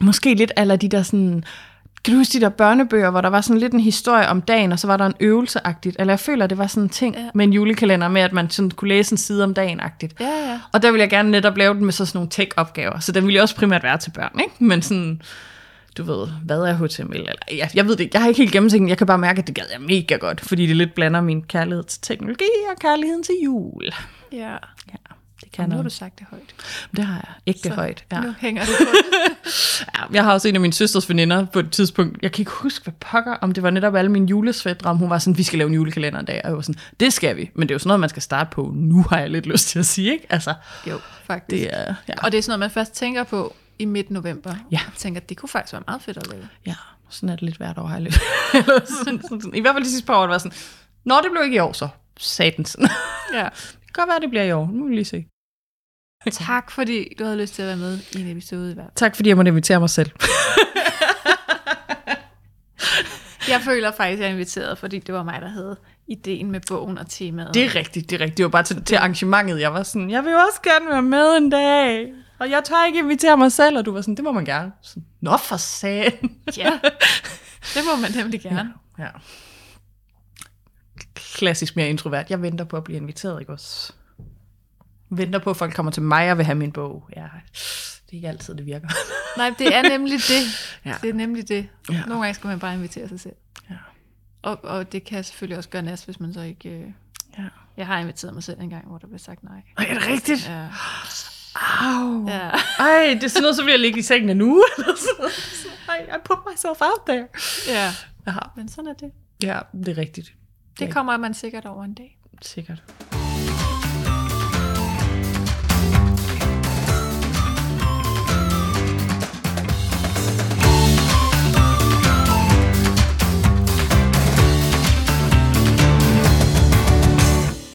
måske lidt alle de der sådan, kan du huske de der børnebøger, hvor der var sådan lidt en historie om dagen, og så var der en øvelseagtigt, eller jeg føler, det var sådan en ting Ja. med en julekalender, med at man sådan kunne læse en side om dagen-agtigt. Ja, ja. Og der vil jeg gerne netop lave den med så sådan nogle tech-opgaver, så den vil jo også primært være til børn, ikke? Men sådan, du ved, hvad er HTML? Eller, jeg, jeg ved det ikke, jeg har ikke helt gennemtænkt, jeg kan bare mærke, at det gad jeg mega godt, fordi det lidt blander min kærlighed til teknologi og kærligheden til jul. Ja. Ja, det Og kan nu har du sagt det højt. Det har jeg. Ægte Så højt. Ja. Nu hænger det. (laughs) Ja, jeg har også en af min søsters veninder på et tidspunkt, jeg kan ikke huske, hvad pokker, om det var netop alle mine julesvætter, om hun var sådan, vi skal lave en julekalender en dag, og jeg var sådan, det skal vi, men det er jo sådan noget, man skal starte på, nu har jeg lidt lyst til at sige, ikke? Altså, Jo, faktisk. det er, ja, Og det er sådan noget, man først tænker på i midt november. Ja. Jeg tænker, det kunne faktisk være meget fedt at lave. ja, sådan er det lidt hvert år, har jeg (laughs) sådan, sådan, sådan. I hvert fald de sidste par år, det var sådan, nå, det blev ikke i år, så satans. (laughs) det Ja. kan godt være, det bliver i år, nu må vi lige se. (laughs) Tak, fordi du havde lyst til at være med i en episode i hvert Tak, fordi jeg måtte invitere mig selv. Jeg føler faktisk, at jeg er inviteret, fordi det var mig, der havde ideen med bogen og temaet. Det er rigtigt, det er rigtigt. Det var bare til, til arrangementet. Jeg var sådan, jeg vil også gerne være med en dag. Og jeg tør ikke invitere mig selv. Og du var sådan, det må man gerne. Sådan, Nå for sagen. Ja, det må man nemlig gerne. Ja. Klassisk mere introvert. Jeg venter på at blive inviteret, ikke også? Venter på, at folk kommer til mig og vil have min bog. Ja, det er ikke altid, det virker. (laughs) Nej, det er nemlig det. Ja. Det er nemlig det. Ja. Nogle gange skal man bare invitere sig selv. Og, og det kan selvfølgelig også gøre nas, hvis man så ikke... Øh... Ja. Jeg har inviteret mig selv en gang, hvor der blev sagt nej. Ej, er det rigtigt? Ja. Au. ja. Ej, det er sådan noget, så vil jeg ligge i sengen nu. (laughs) Ej, I put myself out there. ja. Ja, Men sådan er det. ja det er rigtigt. Det kommer man sikkert over en dag. Sikkert.